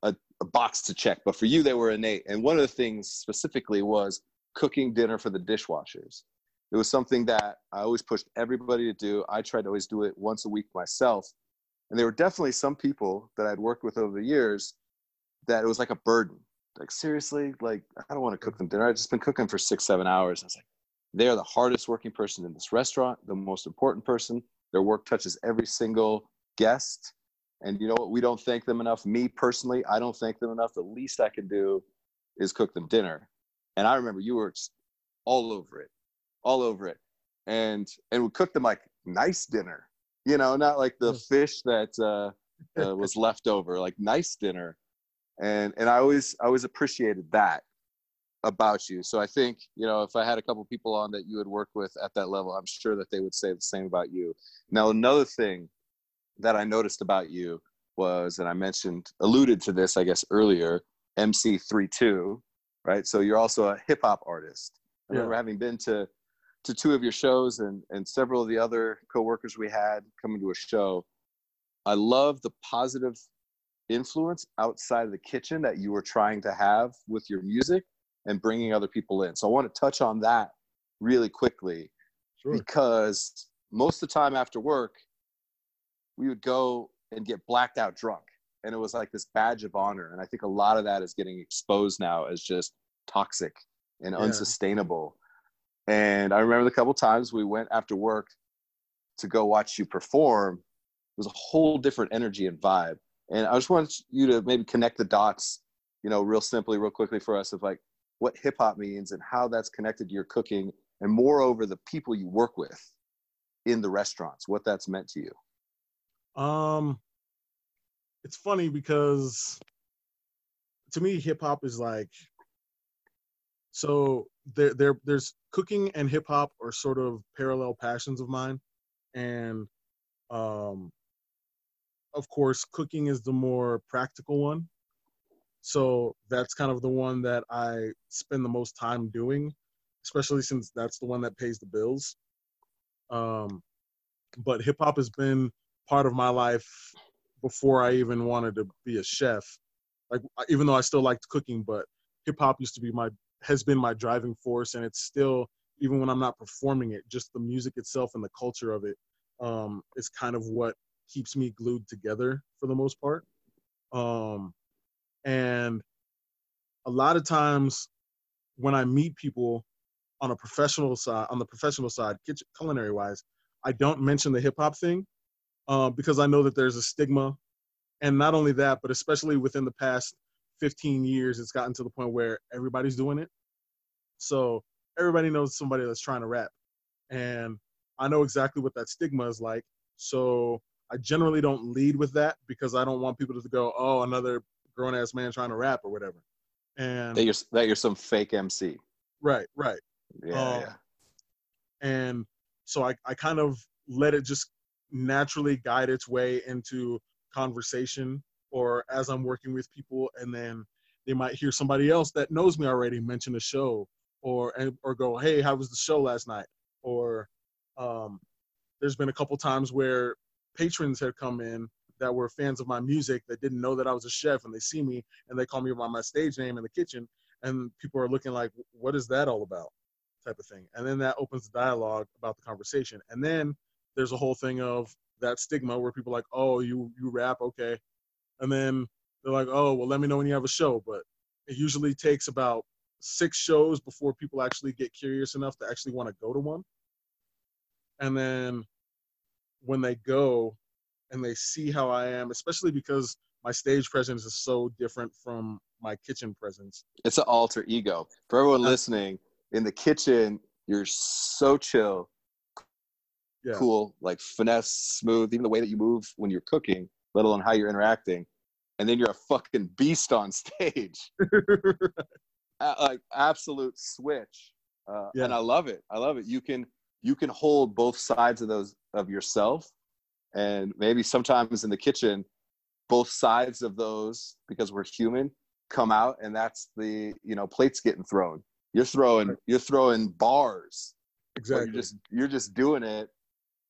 a, a, box to check. But for you, they were innate. And one of the things specifically was cooking dinner for the dishwashers. It was something that I always pushed everybody to do. I tried to always do it once a week myself. And there were definitely some people that I'd worked with over the years that it was like a burden. Like, seriously, like, I don't want to cook them dinner. I've just been cooking for six, seven hours. I was like, they're the hardest working person in this restaurant, the most important person. Their work touches every single guest. And you know what? We don't thank them enough. Me personally, I don't thank them enough. The least I can do is cook them dinner. And I remember you were all over it, all over it. And and we cooked them like nice dinner, you know, not like the fish that uh, [LAUGHS] uh, was left over, like nice dinner. And and I always I always appreciated that about you. So I think, you know, if I had a couple people on that you would work with at that level, I'm sure that they would say the same about you. Now, another thing that I noticed about you was, and I mentioned, alluded to this, I guess, earlier, MC32, right? So you're also a hip hop artist. I yeah. remember having been to to two of your shows and and several of the other coworkers we had coming to a show. I love the positive influence outside of the kitchen that you were trying to have with your music and bringing other people in. So I want to touch on that really quickly sure. because most of the time after work, we would go and get blacked out drunk. And it was like this badge of honor. And I think a lot of that is getting exposed now as just toxic and yeah. unsustainable. And I remember the couple times we went after work to go watch you perform. It was a whole different energy and vibe. And I just want you to maybe connect the dots, you know, real simply, real quickly for us of like what hip hop means and how that's connected to your cooking, and moreover, the people you work with in the restaurants, what that's meant to you. Um, it's funny because to me, hip hop is like so there there there's cooking and hip hop are sort of parallel passions of mine, and um, of course, cooking is the more practical one. So that's kind of the one that I spend the most time doing, especially since that's the one that pays the bills. Um, but hip hop has been part of my life before I even wanted to be a chef. Like even though I still liked cooking, but hip hop used to be my has been my driving force, and it's still even when I'm not performing it, just the music itself and the culture of it um, is kind of what keeps me glued together for the most part. Um, and a lot of times when I meet people on a professional side, on the professional side, kitchen, culinary wise, I don't mention the hip hop thing uh, because I know that there's a stigma. And not only that, but especially within the past 15 years, it's gotten to the point where everybody's doing it. So everybody knows somebody that's trying to rap. And I know exactly what that stigma is like. So I generally don't lead with that because I don't want people to go, oh, another grown ass man trying to rap or whatever. And that you're that you're some fake MC. Right, right. Yeah, um, yeah. And so I, I kind of let it just naturally guide its way into conversation or as I'm working with people and then they might hear somebody else that knows me already mention a show or or go, hey, how was the show last night? Or um, there's been a couple times where patrons have come in that were fans of my music that didn't know that I was a chef and they see me and they call me by my stage name in the kitchen and people are looking like, what is that all about? Type of thing. And then that opens the dialogue about the conversation. And then there's a whole thing of that stigma where people are like, oh, you you rap, okay. And then they're like, oh, well, let me know when you have a show. But it usually takes about six shows before people actually get curious enough to actually want to go to one. And then when they go and they see how I am, especially because my stage presence is so different from my kitchen presence. It's an alter ego. For everyone uh, listening, in the kitchen, you're so chill, yeah. cool, like finesse, smooth, even the way that you move when you're cooking, let alone how you're interacting. And then you're a fucking beast on [LAUGHS] stage. [LAUGHS] like absolute switch. Uh, yeah. And I love it. I love it. You can you can hold both sides of those of yourself and maybe sometimes in the kitchen both sides of those because we're human come out and that's the you know plates getting thrown you're throwing you're throwing bars exactly you're just you're just doing it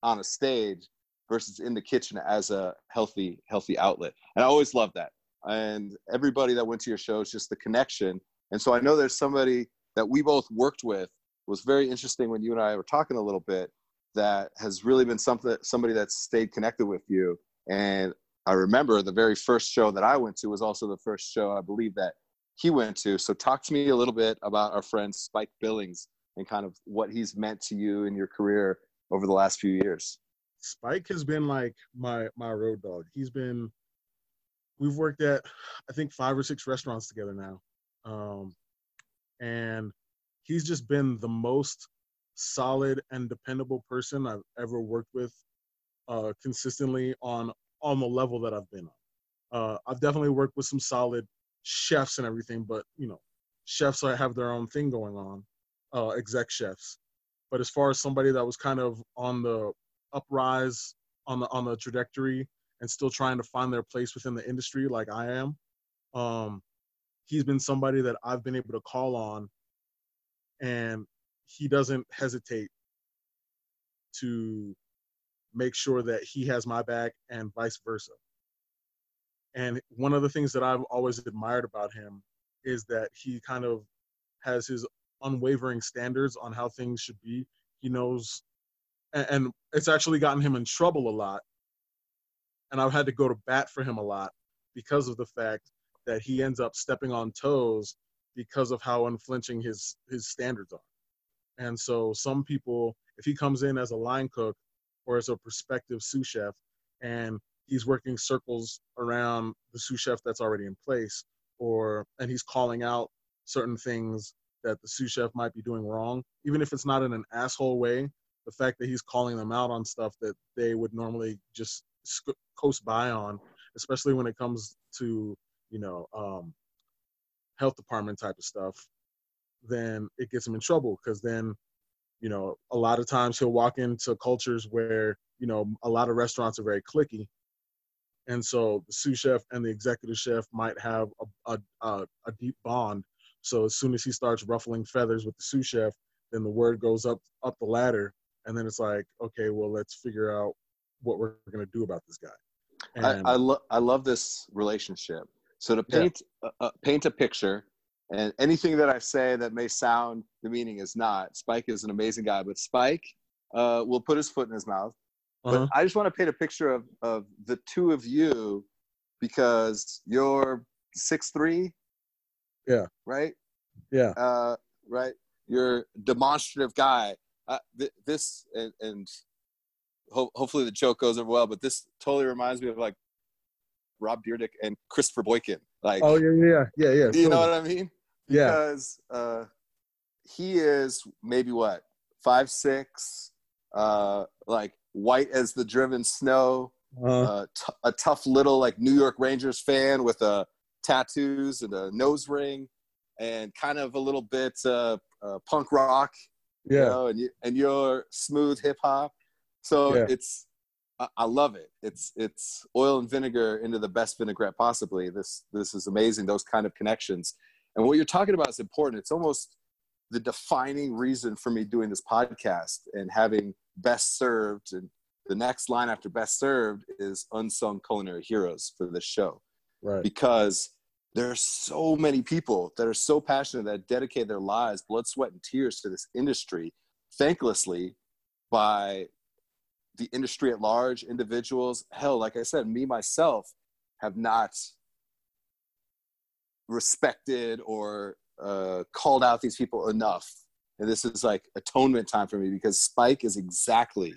on a stage versus in the kitchen as a healthy healthy outlet. And i always love that. And everybody that went to your shows just the connection. And so i know there's somebody that we both worked with was very interesting when you and i were talking a little bit that has really been something somebody that's stayed connected with you. And i remember the very first show that i went to was also the first show i believe that he went to. So talk to me a little bit about our friend spike billings and kind of what he's meant to you in your career over the last few years spike has been like my my road dog he's been we've worked at i think five or six restaurants together now um, and he's just been the most solid and dependable person I've ever worked with uh, consistently on on the level that I've been on. Uh, I've definitely worked with some solid chefs and everything, but you know, chefs have their own thing going on, uh, exec chefs. But as far as somebody that was kind of on the uprise, on the on the trajectory, and still trying to find their place within the industry, like I am, um, he's been somebody that I've been able to call on, and he doesn't hesitate to make sure that he has my back and vice versa. And one of the things that I've always admired about him is that he kind of has his unwavering standards on how things should be. He knows, and, it's actually gotten him in trouble a lot. And I've had to go to bat for him a lot because of the fact that he ends up stepping on toes because of how unflinching his his standards are. And so some people, if he comes in as a line cook or as a prospective sous chef and he's working circles around the sous chef that's already in place, or and he's calling out certain things that the sous chef might be doing wrong, even if it's not in an asshole way, the fact that he's calling them out on stuff that they would normally just coast by on, especially when it comes to you know um, health department type of stuff, then it gets him in trouble because then you know a lot of times he'll walk into cultures where you know a lot of restaurants are very clicky. And so the sous chef and the executive chef might have a, a, a, deep bond so as soon as he starts ruffling feathers with the sous chef then the word goes up up the ladder and then it's like okay well let's figure out what we're going to do about this guy and, I, I, lo- I love this relationship so to paint yeah. uh, paint a picture and anything that I say that may sound the meaning is not. Spike is an amazing guy, but Spike uh, will put his foot in his mouth. Uh-huh. But I just want to paint a picture of, of the two of you because you're six three. Yeah. Right. Yeah. Uh, right. You're a demonstrative guy. Uh, th- this and, and ho- hopefully the joke goes over well, but this totally reminds me of like Rob Dyrdek and Christopher Boykin. Like, Oh yeah, yeah, yeah, yeah. you know what I mean? Yeah. Because uh, he is maybe what five six, uh, like white as the driven snow, Uh, uh, t- a tough little like New York Rangers fan with uh, tattoos and a nose ring, and kind of a little bit uh, uh, punk rock, you yeah. know, and you and you're smooth hip hop. So Yeah. it's I, I love it. It's it's oil and vinegar into the best vinaigrette possibly. This this is amazing. Those kind of connections, and what you're talking about is important. It's almost the defining reason for me doing this podcast and having best served and the next line after best served is unsung culinary heroes for this show Right. because are so many people that are so passionate that dedicate their lives blood sweat and tears to this industry thanklessly by the industry at large individuals. Hell like i said me myself have not respected or uh, called out these people enough. And this is like atonement time for me because spike is exactly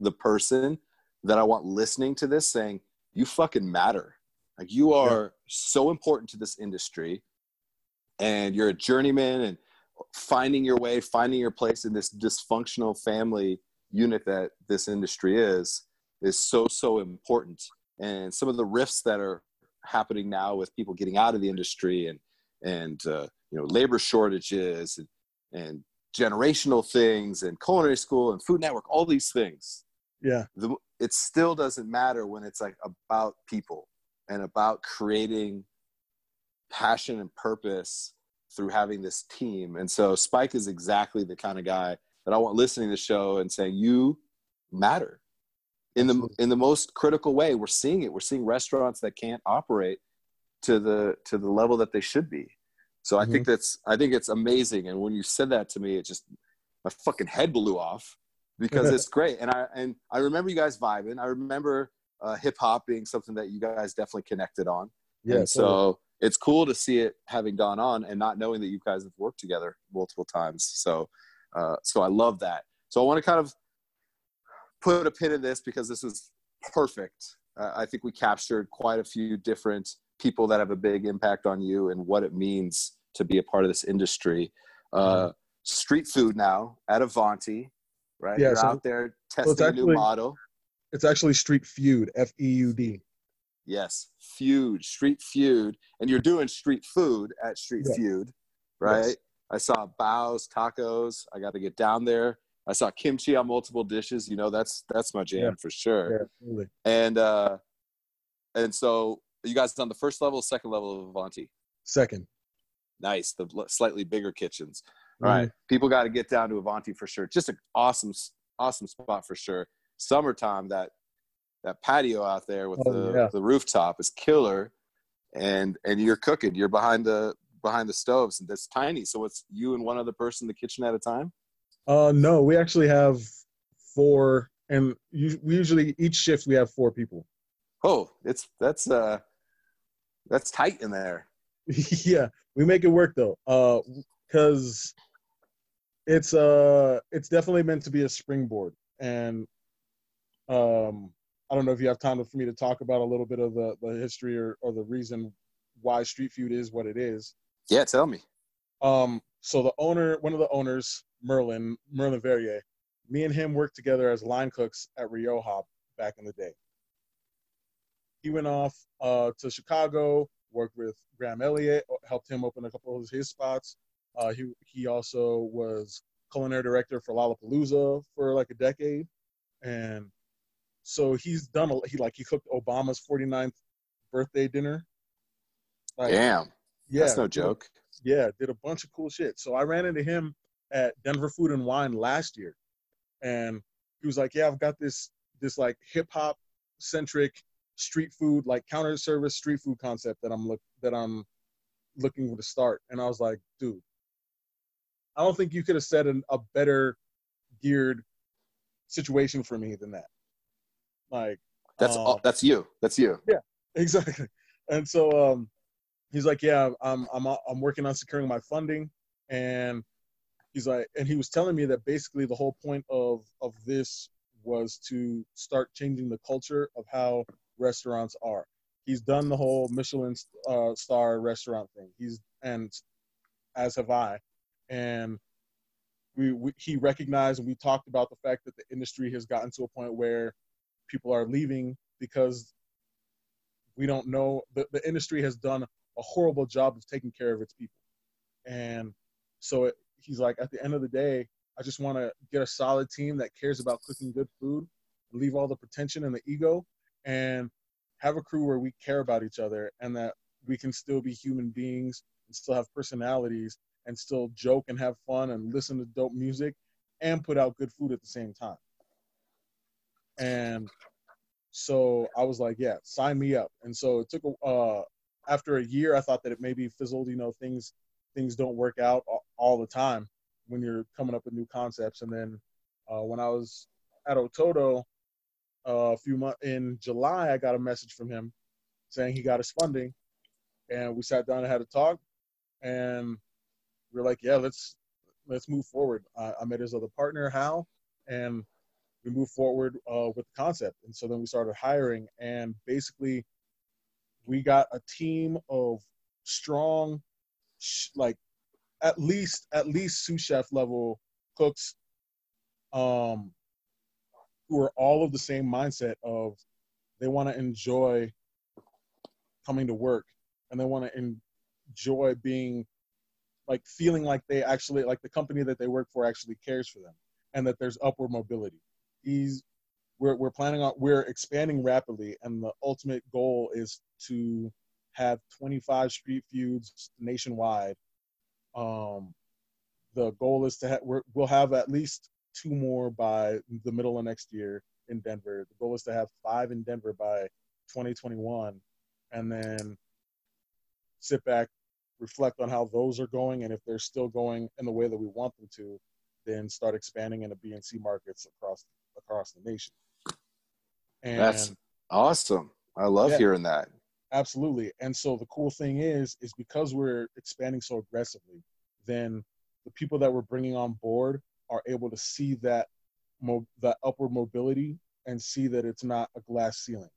the person that i want listening to this saying you fucking matter like you are so important to this industry and you're a journeyman and finding your way, finding your place in this dysfunctional family unit that this industry is, is so, so important. And some of the rifts that are happening now with people getting out of the industry and, and, uh, you know, labor shortages and, and generational things and culinary school and food network, all these things Yeah. the, it still doesn't matter when it's like about people and about creating passion and purpose through having this team. And so Spike is exactly the kind of guy that I want listening to the show and saying, you matter in the, in the most critical way. We're seeing it. We're seeing restaurants that can't operate to the, to the level that they should be. So I think mm-hmm. that's, I think it's amazing. And when you said that to me, it just, my fucking head blew off because [LAUGHS] it's great. And I, and I remember you guys vibing. I remember uh, hip hop being something that you guys definitely connected on. Yeah. and so it's cool to see it having gone on and not knowing that you guys have worked together multiple times. So, uh, so I love that. So I want to kind of put a pin in this because this is perfect. Uh, I think we captured quite a few different people that have a big impact on you and what it means to be a part of this industry. Uh, street food now at Avanti, right? Yeah, You're so- out there testing a new model. It's actually Street Feud, F E U D. Yes, feud, street feud, and you're doing street food at Street Yeah. Feud, right? Yes. I saw baos, tacos. I got to get down there. I saw kimchi on multiple dishes. You know, that's that's my jam Yeah. for sure. Yeah. And uh, and so you guys on the first level, second level of Avanti. Second. Nice, the slightly bigger kitchens. Mm-hmm. All right, people got to get down to Avanti for sure. Just an awesome, awesome spot for sure. Summertime, that that patio out there with Oh, the yeah. the rooftop is killer, and and you're cooking. You're behind the behind the stoves, and that's tiny. So it's you and one other person in the kitchen at a time. Uh, no, we actually have four, and we usually each shift we have four people. Oh, it's that's uh that's tight in there. [LAUGHS] yeah, we make it work though, uh, because it's uh it's definitely meant to be a springboard, and um, I don't know if you have time for me to talk about a little bit of the the history or, or the reason why Street Feud is what it is. Yeah, tell me. Um, so the owner, one of the owners, Merlin, Merlin Verrier, me and him worked together as line cooks at Rioja back in the day. He went off uh, to Chicago, worked with Graham Elliott, helped him open a couple of his spots. Uh, he he also was culinary director for Lollapalooza for like a decade, and so he's done a, he like he cooked Obama's 49th birthday dinner. Like, Damn, yeah, that's no did joke. yeah, did a bunch of cool shit. So I ran into him at Denver Food and Wine last year, and he was like, "Yeah, I've got this this like hip hop centric street food, like counter service street food concept that I'm look that I'm looking to start." And I was like, "Dude, I don't think you could have set an, a better geared situation for me than that." Like, That's uh, all, that's you. That's you. Yeah, exactly. and so um, he's like, yeah, I'm I'm I'm working on securing my funding, and he's like, and he was telling me that basically the whole point of of this was to start changing the culture of how restaurants are. He's done the whole Michelin uh, star restaurant thing. He's and as have I, and we, we he recognized and we talked about the fact that the industry has gotten to a point where people are leaving because we don't know the, the industry has done a horrible job of taking care of its people and so it, he's like at the end of the day i just want to get a solid team that cares about cooking good food and leave all the pretension and the ego and have a crew where we care about each other and that we can still be human beings and still have personalities and still joke and have fun and listen to dope music and put out good food at the same time. And so I was like, yeah, sign me up. And so it took a, uh, after a year, I thought that it maybe fizzled. You know, things things don't work out all the time when you're coming up with new concepts. And then uh, when I was at Ototo uh, a few months in July, I got a message from him saying he got his funding, and we sat down and had a talk. And we are like, yeah, let's let's move forward. Uh, I met his other partner, Hal, and we moved forward uh, with the concept. And so then we started hiring, and basically, we got a team of strong, like at least at least sous chef level cooks, um, who are all of the same mindset of they want to enjoy coming to work and they want to enjoy being like feeling like they actually like the company that they work for actually cares for them and that there's upward mobility he's we're, we're planning on we're expanding rapidly and the ultimate goal is to have 25 street feuds nationwide. Um the goal is to have we'll have at least two more by the middle of next year in denver. The goal is to have five in denver by 2021 and then sit back reflect on how those are going, and if they're still going in the way that we want them to, then start expanding into BNC markets across across the nation. And That's awesome. I love yeah, hearing that. Absolutely. And so the cool thing is, is because we're expanding so aggressively, then the people that we're bringing on board are able to see that mo- that upward mobility and see that it's not a glass ceiling.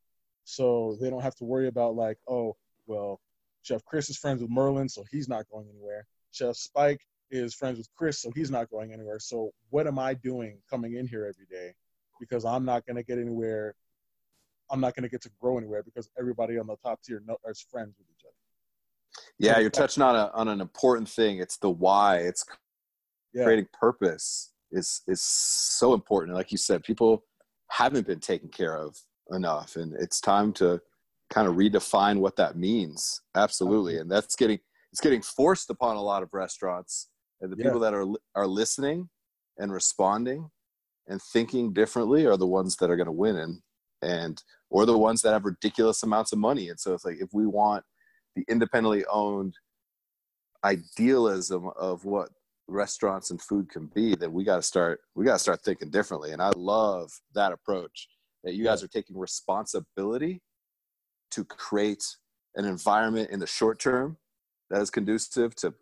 So they don't have to worry about like, oh, well, Chef Chris is friends with Merlin, so he's not going anywhere. Chef Spike is friends with Chris, so he's not going anywhere. So what am I doing coming in here every day? Because I'm not going to get anywhere. I'm not going to get to grow anywhere because everybody on the top tier is friends with each other. Yeah, you're touching on a, on an important thing. It's the why. It's yeah. creating purpose is is so important. Like you said, people haven't been taken care of enough, and it's time to kind of redefine what that means. Absolutely, and that's getting it's getting forced upon a lot of restaurants, and the yeah. people that are are listening and responding and thinking differently are the ones that are going to win, and and or the ones that have ridiculous amounts of money. And so it's like if we want the independently owned idealism of what restaurants and food can be then we got to start we got to start thinking differently and i love that approach that you guys are taking responsibility to create an environment in the short term that is conducive to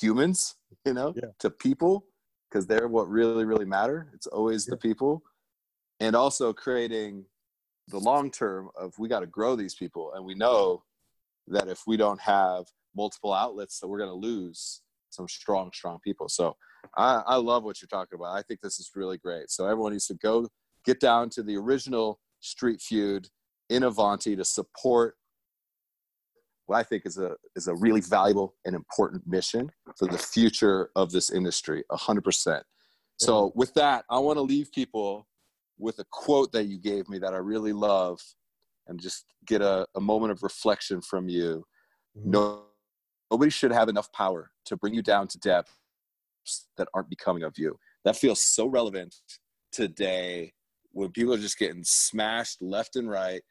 humans, you know, yeah. to people, because they're what really, really matter. It's always yeah. the people. And also creating the long term of we got to grow these people. And we know that if we don't have multiple outlets, that we're going to lose some strong, strong people. So I, I love what you're talking about. I think this is really great. So everyone needs to go get down to the original Street Feud in Avanti to support what I think is a is a really valuable and important mission for the future of this industry, hundred percent. So with that, I want to leave people with a quote that you gave me that I really love, and just get a, a moment of reflection from you. Mm-hmm. No, nobody should have enough power to bring you down to depths that aren't becoming of you. That feels so relevant today when people are just getting smashed left and right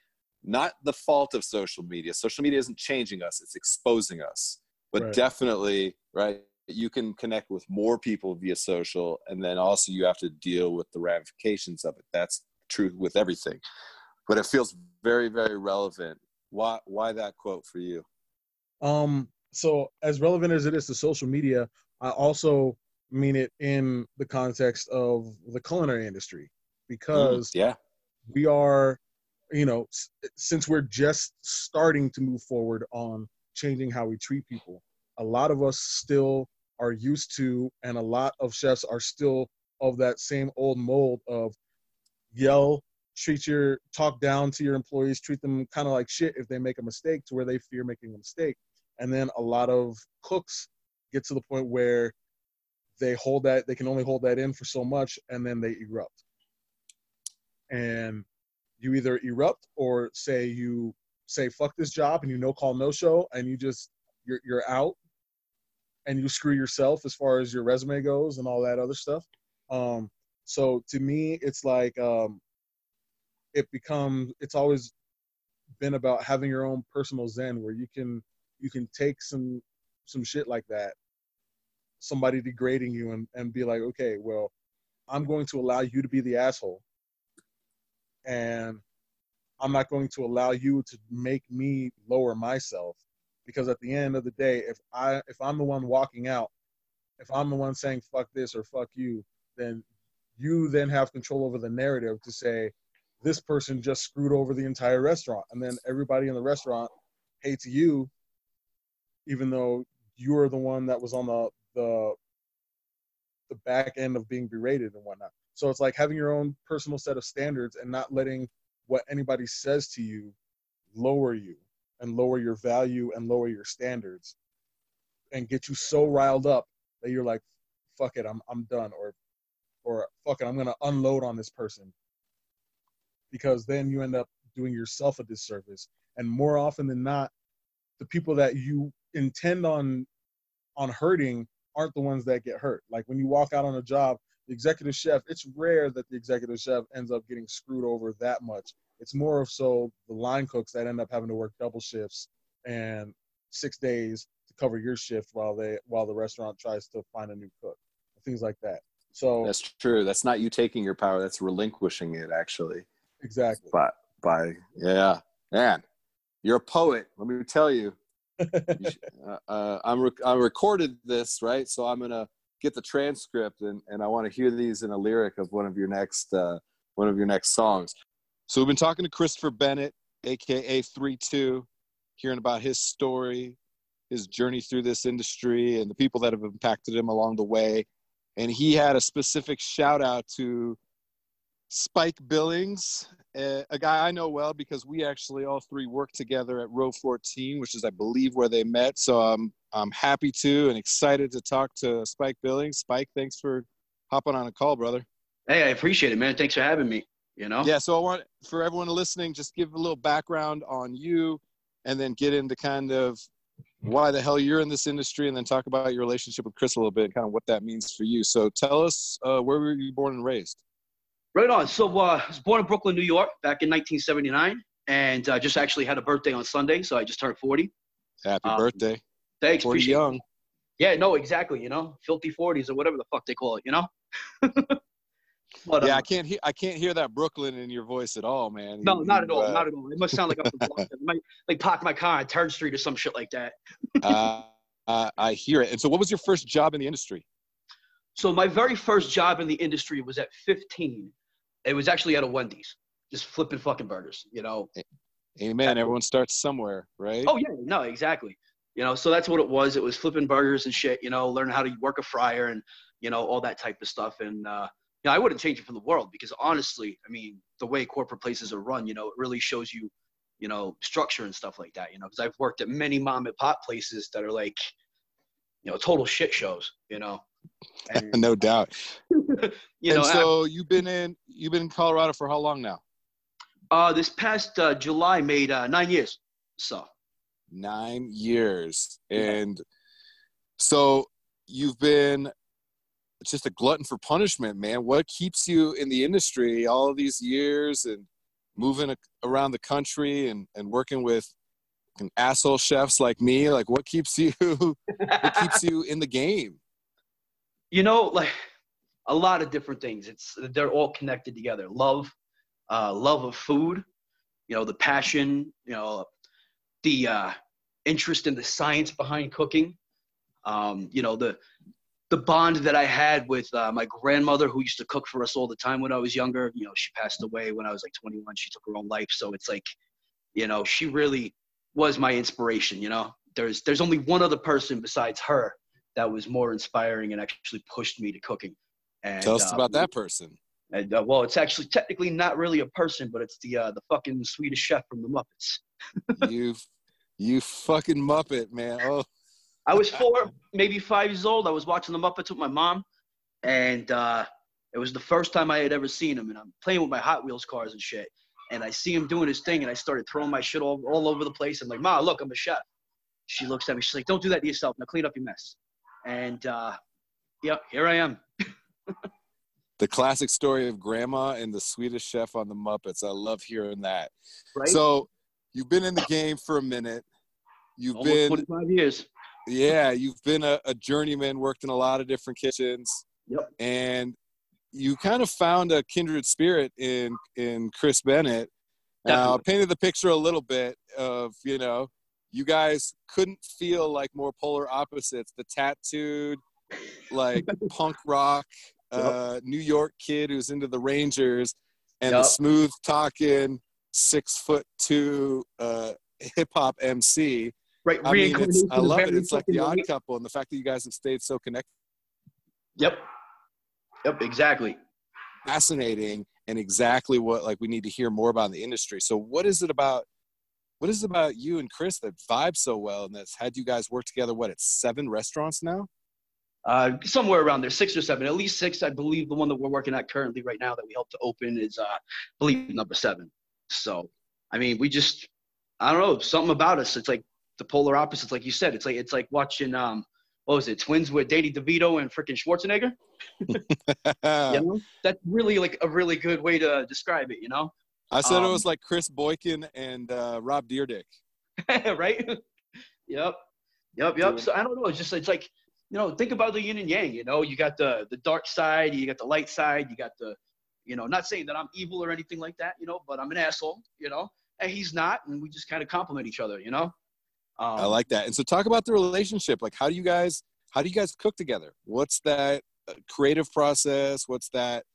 not the fault of social media. Social media isn't changing us, it's exposing us. But right. definitely, right, you can connect with more people via social, and then also you have to deal with the ramifications of it. That's true with everything. But it feels very, very relevant Why why that quote for you? Um, so as relevant as it is to social media, I also mean it in the context of the culinary industry because Mm, yeah. we are, you know, s- since we're just starting to move forward on changing how we treat people, a lot of us still are used to, and a lot of chefs are still of that same old mold of yell, treat your, talk down to your employees, treat them kind of like shit if they make a mistake to where they fear making a mistake. And then a lot of cooks get to the point where they hold that, they can only hold that in for so much and then they erupt and you either erupt or say you say fuck this job and you no call no show and you just you're you're out and you screw yourself as far as your resume goes and all that other stuff. Um so to me it's like um it becomes it's always been about having your own personal zen where you can you can take some some shit like that somebody degrading you and, and be like okay well i'm going to allow you to be the asshole and I'm not going to allow you to make me lower myself because at the end of the day, if I if I'm the one walking out, if I'm the one saying fuck this or fuck you, then you then have control over the narrative to say this person just screwed over the entire restaurant, and then everybody in the restaurant hates you, even though you're the one that was on the the the back end of being berated and whatnot. So it's like having your own personal set of standards and not letting what anybody says to you lower you and lower your value and lower your standards and get you so riled up that you're like, fuck it, I'm I'm done or or fuck it, I'm gonna unload on this person. Because then you end up doing yourself a disservice. And more often than not, the people that you intend on on hurting aren't the ones that get hurt. Like when you walk out on a job, the executive chef, it's rare that the executive chef ends up getting screwed over that much. It's more of so the line cooks that end up having to work double shifts and six days to cover your shift while they while the restaurant tries to find a new cook, things like that. So That's true. That's not you taking your power. That's relinquishing it, actually. exactly. By, by yeah, man, you're a poet. Let me tell you. [LAUGHS] You should- uh, uh, I'm rec- I recorded this right, so I'm gonna get the transcript and, and I want to hear these in a lyric of one of your next uh, one of your next songs. So we've been talking to Christopher Bennett, aka Three Two, hearing about his story, his journey through this industry, and the people that have impacted him along the way. And he had a specific shout out to Spike Billings, a guy I know well because we actually all three worked together at Row 14, which is, I believe, where they met. So I'm I'm happy to and excited to talk to Spike Billings. Spike, thanks for hopping on a call, brother. Hey, I appreciate it, man. Thanks for having me. You know? Yeah, so I want for everyone listening, just give a little background on you, and then get into kind of why the hell you're in this industry, and then talk about your relationship with Chris a little bit, kind of what that means for you. So tell us, uh, where were you born and raised? Right on. So uh, I was born in Brooklyn, New York, back in 1979, and uh, just actually had a birthday on Sunday, so I just turned 40. Happy Um, birthday, Thanks, forty appreciate it. young. Yeah, no, exactly. You know, filthy 40s or whatever the fuck they call it. You know. [LAUGHS] but, Yeah, uh, I can't hear I can't hear that Brooklyn in your voice at all, man. No, You- not at all. uh, Not at all. It must sound like I'm from [LAUGHS] might like park my car on Turn Street or some shit like that. uh, uh, I hear it. And so, what was your first job in the industry? So my very first job in the industry was at 15. It was actually at a Wendy's, just flipping fucking burgers. You know, Amen. Everyone starts somewhere, right? Oh yeah, no, exactly. You know, so that's what it was. It was flipping burgers and shit. You know, learning how to work a fryer and you know all that type of stuff. And uh, you know, I wouldn't change it for the world because honestly, I mean, the way corporate places are run, you know, it really shows you, you know, structure and stuff like that. You know, because I've worked at many mom and pop places that are like, you know, total shit shows. You know, [LAUGHS] no doubt. [LAUGHS] you know, and so you've been in you've been in Colorado for how long now? uh, this past uh, July made uh, nine years. So Nine years. And so you've been just a glutton for punishment, man. What keeps you in the industry all of these years and moving a- around the country and, and working with asshole chefs like me? Like, what keeps you? [LAUGHS] what keeps you in the game? You know like a lot of different things it's they're all connected together love uh, love of food you know the passion you know the uh, interest in the science behind cooking. Um, you know, the the bond that I had with uh, my grandmother, who used to cook for us all the time when I was younger. You know, she passed away when I was like 21. She took her own life, so it's like, you know, she really was my inspiration. You know, there's there's only one other person besides her that was more inspiring and actually pushed me to cooking. And, Tell us uh, about that person. And, uh, well, it's actually technically not really a person, but it's the uh, the fucking Swedish chef from the Muppets. [LAUGHS] you, you fucking muppet, man. Oh, I was four, [LAUGHS] maybe five years old. I was watching the Muppets with my mom, and uh, it was the first time I had ever seen him. And I'm playing with my Hot Wheels cars and shit. And I see him doing his thing, and I started throwing my shit all, all over the place. I'm like, Ma, look, I'm a chef. She looks at me. She's like, Don't do that to yourself. Now clean up your mess. And uh, yeah, here I am. [LAUGHS] the classic story of grandma and the Swedish chef on the Muppets. I love hearing that. Right? So you've been in the game for a minute. You've Almost been 25 years. yeah, you've been a, a journeyman, worked in a lot of different kitchens. Yep. And you kind of found a kindred spirit in in Chris Bennett. Now, painted the picture a little bit of, you know, you guys couldn't feel like more polar opposites. The tattooed, like [LAUGHS] punk rock, uh, New York kid who's into the Rangers, and the smooth talking, six foot two uh, hip hop MC. Right. I mean, I love it. It's like the odd couple, and the fact that you guys have stayed so connected, Yep. Yep. Exactly. fascinating, and exactly what like we need to hear more about in the industry. So, what is it about? What is it about you and Chris that vibes so well, and that's had you guys work together? What it's seven restaurants now? Uh, somewhere around there, six or seven, at least six. I believe the one that we're working at currently right now that we hope to open is, uh, I believe, number seven. So, I mean, we just, I don't know, something about us. It's like the polar opposites, like you said. It's like it's like watching, um, what was it, Twins with Danny DeVito and freaking Schwarzenegger. [LAUGHS] You know, that's really like a really good way to describe it. You know, I said it Um, was like Chris Boykin and uh, Rob Dyrdek. [LAUGHS] right? yep, yep, yep. So I don't know. It's just it's like you know, think about the yin and yang. You know, you got the the dark side, you got the light side, you got the, you know, not saying that I'm evil or anything like that. You know, but I'm an asshole. You know, and he's not, and we just kind of complement each other. You know. Um, I like that. And so, talk about the relationship. Like, how do you guys? How do you guys cook together? What's that uh, creative process? What's that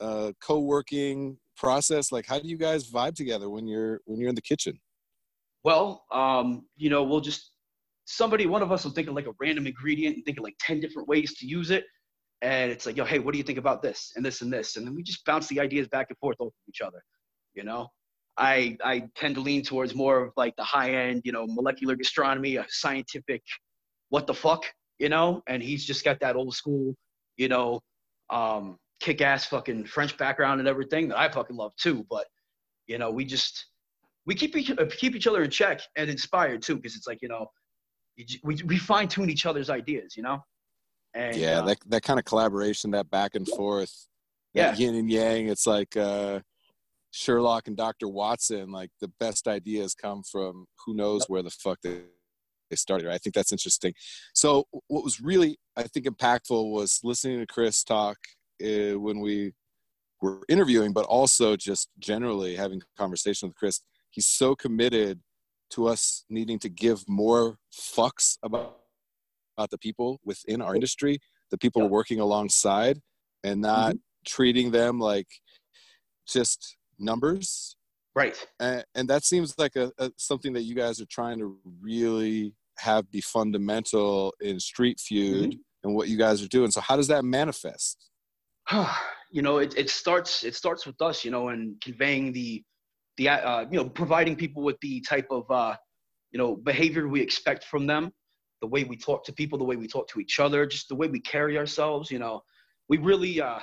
uh, co-working process? Like, how do you guys vibe together when you're when you're in the kitchen? Well, um, you know, we'll just somebody, one of us will think of like a random ingredient and think of like 10 different ways to use it. And it's like, yo, hey, what do you think about this and this and this? And then we just bounce the ideas back and forth off of each other. You know, I I tend to lean towards more of like the high end, you know, molecular gastronomy, a scientific, what the fuck, you know. And he's just got that old school, you know, um, kick ass fucking French background and everything that I fucking love too. But you know, we just we keep each, uh, keep each other in check and inspired too, because it's like you know, we we fine tune each other's ideas, you know. And yeah, uh, that that kind of collaboration, that back and forth, that yin and yang. It's like uh, Sherlock and Doctor Watson. Like the best ideas come from who knows where the fuck they they started. I think that's interesting. So what was really I think impactful was listening to Chris talk uh, when we were interviewing, but also just generally having a conversation with Chris. He's so committed to us needing to give more fucks about about the people within our industry, the people Yeah. we're working alongside, and not treating them like just numbers. right, And, and that seems like a, a something that you guys are trying to really have be fundamental in Street Feud and what you guys are doing. So how does that manifest? [SIGHS] you know, it, it starts it starts with us, you know, and conveying the the uh, you know providing people with the type of uh, you know behavior we expect from them, the way we talk to people, the way we talk to each other, just the way we carry ourselves. You know, we really uh,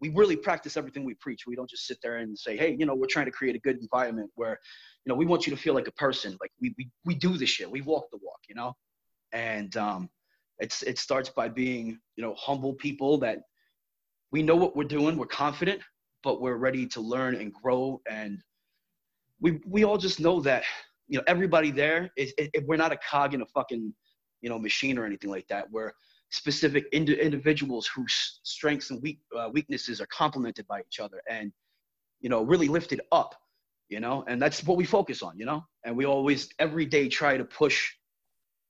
we really practice everything we preach. We don't just sit there and say, hey, you know, we're trying to create a good environment where you know we want you to feel like a person. Like we we we do the shit. We walk the walk. You know, and um, it's it starts by being you know humble people that we know what we're doing we're confident but we're ready to learn and grow. And we we all just know that you know everybody there is it, we're not a cog in a fucking you know machine or anything like that we're specific indi- individuals whose strengths and weak, uh, weaknesses are complemented by each other and you know really lifted up you know, and that's what we focus on, you know, and we always every day try to push,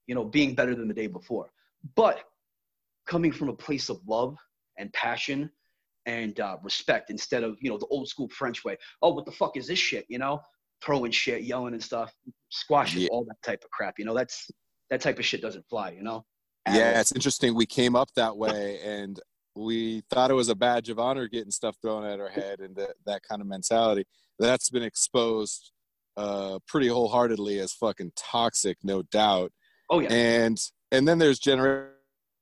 you know, being better than the day before. But coming from a place of love and passion and uh, respect instead of you know the old school French way. Oh, what the fuck is this shit? You know, throwing shit, yelling and stuff, squashing yeah. all that type of crap. You know, that's that type of shit doesn't fly. You know. Yeah, it's interesting. We came up that way, and we thought it was a badge of honor getting stuff thrown at our head and that, that kind of mentality. That's been exposed uh, pretty wholeheartedly as fucking toxic, no doubt. Oh yeah. And and then there's generation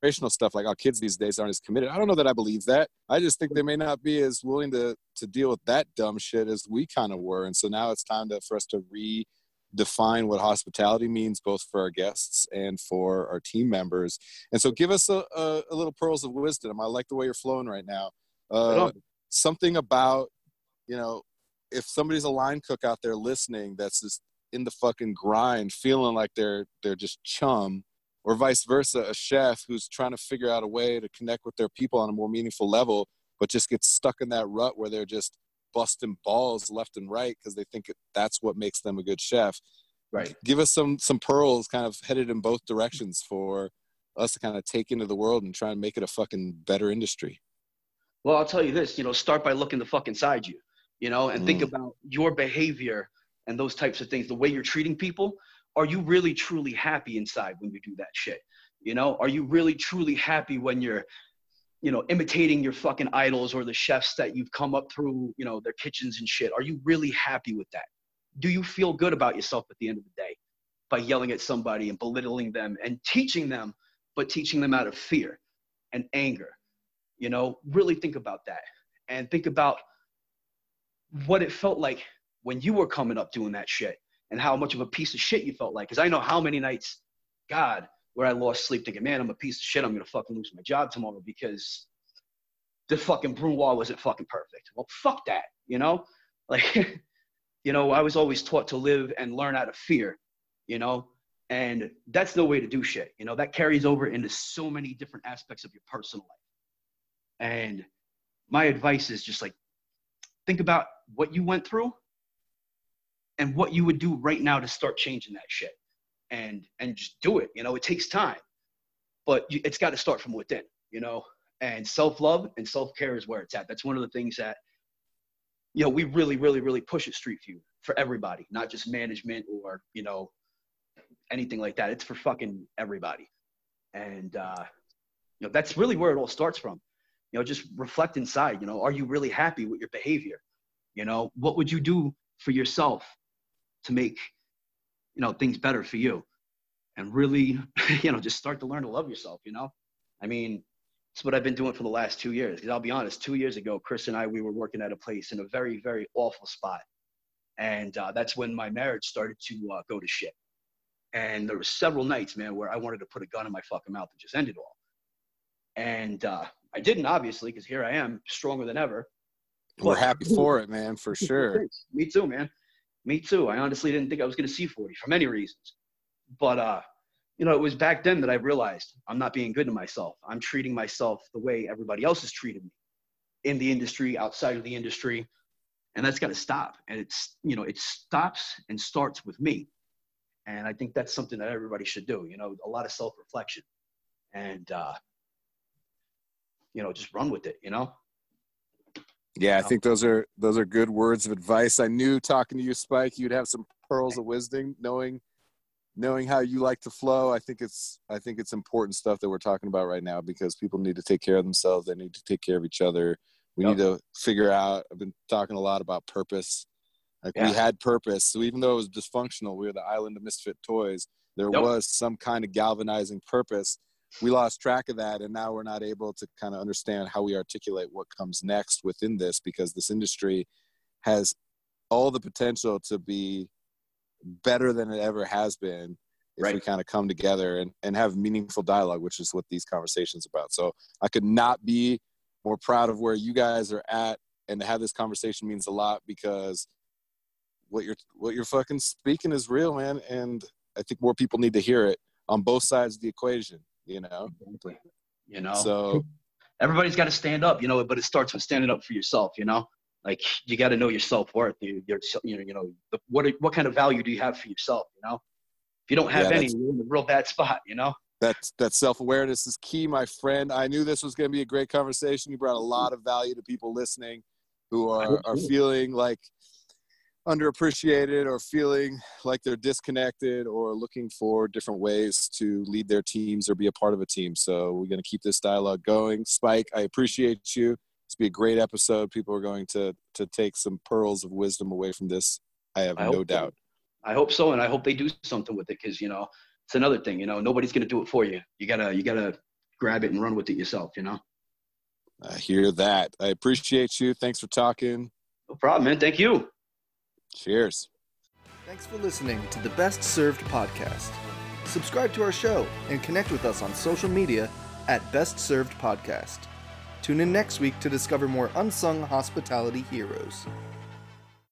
stuff like our kids these days aren't as committed. I don't know that I believe that. I just think they may not be as willing to to deal with that dumb shit as we kind of were. And so now it's time to, for us to redefine what hospitality means, both for our guests and for our team members. And so give us a, a, a little pearls of wisdom. I like the way you're flowing right now. Uh, something about you know if somebody's a line cook out there listening that's just in the fucking grind feeling like they're they're just chum or vice versa, a chef who's trying to figure out a way to connect with their people on a more meaningful level, but just gets stuck in that rut where they're just busting balls left and right because they think that's what makes them a good chef. Right. Give us some some pearls, kind of headed in both directions for us to kind of take into the world and try and make it a fucking better industry. Well, I'll tell you this. You know, start by looking the fuck inside you. You know, and mm. think about your behavior and those types of things, the way you're treating people are you really truly happy inside when you do that shit? You know, are you really truly happy when you're, you know, imitating your fucking idols or the chefs that you've come up through, you know, their kitchens and shit? Are you really happy with that? Do you feel good about yourself at the end of the day by yelling at somebody and belittling them and teaching them, but teaching them out of fear and anger? You know, really think about that and think about what it felt like when you were coming up doing that shit and how much of a piece of shit you felt like. Because I know how many nights, God, where I lost sleep thinking, man, I'm a piece of shit. I'm gonna fucking lose my job tomorrow because the fucking brunoise wasn't fucking perfect. Well, fuck that, you know? [LAUGHS] Like, you know, I was always taught to live and learn out of fear, you know? And that's no way to do shit. You know, that carries over into so many different aspects of your personal life. And my advice is just like, think about what you went through and what you would do right now to start changing that shit and and just do it you know it takes time but you, it's got to start from within you know and self-love and self-care is where it's at. That's one of the things that you know we really really really push at Street Feud for everybody not just management or you know anything like that. It's for fucking everybody. And uh you know that's really where it all starts from. You know just reflect inside you know are you really happy with your behavior? You know what would you do for yourself to make you know things better for you. And really [LAUGHS] you know just start to learn to love yourself you know? I mean it's what i've been doing for the last two years. Because i'll be honest two years ago chris and i we were working at a place in a very very awful spot. And uh, that's when my marriage started to uh, go to shit. And there were several nights man where i wanted to put a gun in my fucking mouth. And just end it all. And uh, i didn't obviously because here i am stronger than ever. We're happy for it man for [LAUGHS] sure. me too man me too. I honestly didn't think I was going to see 40 for many reasons. But, uh, you know, it was back then that I realized I'm not being good to myself. I'm treating myself the way everybody else has treated me in the industry, outside of the industry. And that's got to stop. And it's, you know, it stops and starts with me. And I think that's something that everybody should do, you know, a lot of self reflection and, uh, you know, just run with it, you know? Yeah, I um, think those are those are good words of advice. I knew talking to you, Spike, you'd have some pearls of wisdom, knowing knowing how you like to flow. I think it's I think it's important stuff that we're talking about right now because people need to take care of themselves. They need to take care of each other. We yep. need to figure out. I've been talking a lot about purpose. Like yeah. we had purpose, so even though it was dysfunctional, we were the island of misfit toys. There yep. was some kind of galvanizing purpose we lost track of that and now we're not able to kind of understand how we articulate what comes next within this because this industry has all the potential to be better than it ever has been if right. we kind of come together and, and have meaningful dialogue which is what these conversations about so i could not be more proud of where you guys are at and to have this conversation means a lot because what you're what you're fucking speaking is real man and i think more people need to hear it on both sides of the equation you know you know so everybody's got to stand up you know but it starts with standing up for yourself you know like you got to know your self worth. You, you know, you know, the, what what kind of value do you have for yourself? You know, if you don't have Yeah, any, you're in a real bad spot. You know. that that self-awareness is key my friend i knew this was going to be a great conversation you brought a lot of value to people listening who are, are feeling like underappreciated or feeling like they're disconnected or looking for different ways to lead their teams or be a part of a team so we're going to keep this dialogue going spike i appreciate you it's be a great episode people are going to to take some pearls of wisdom away from this i have I no doubt I hope so, and I hope they do something with it because you know it's another thing. You know, nobody's gonna do it for you. You gotta you gotta grab it and run with it yourself. You know. i hear that i appreciate you thanks for talking No problem, man. Thank you. Cheers Thanks for listening to the Best Served podcast. Subscribe to our show and connect with us on social media at Best Served Podcast. Tune in next week to discover more unsung hospitality heroes.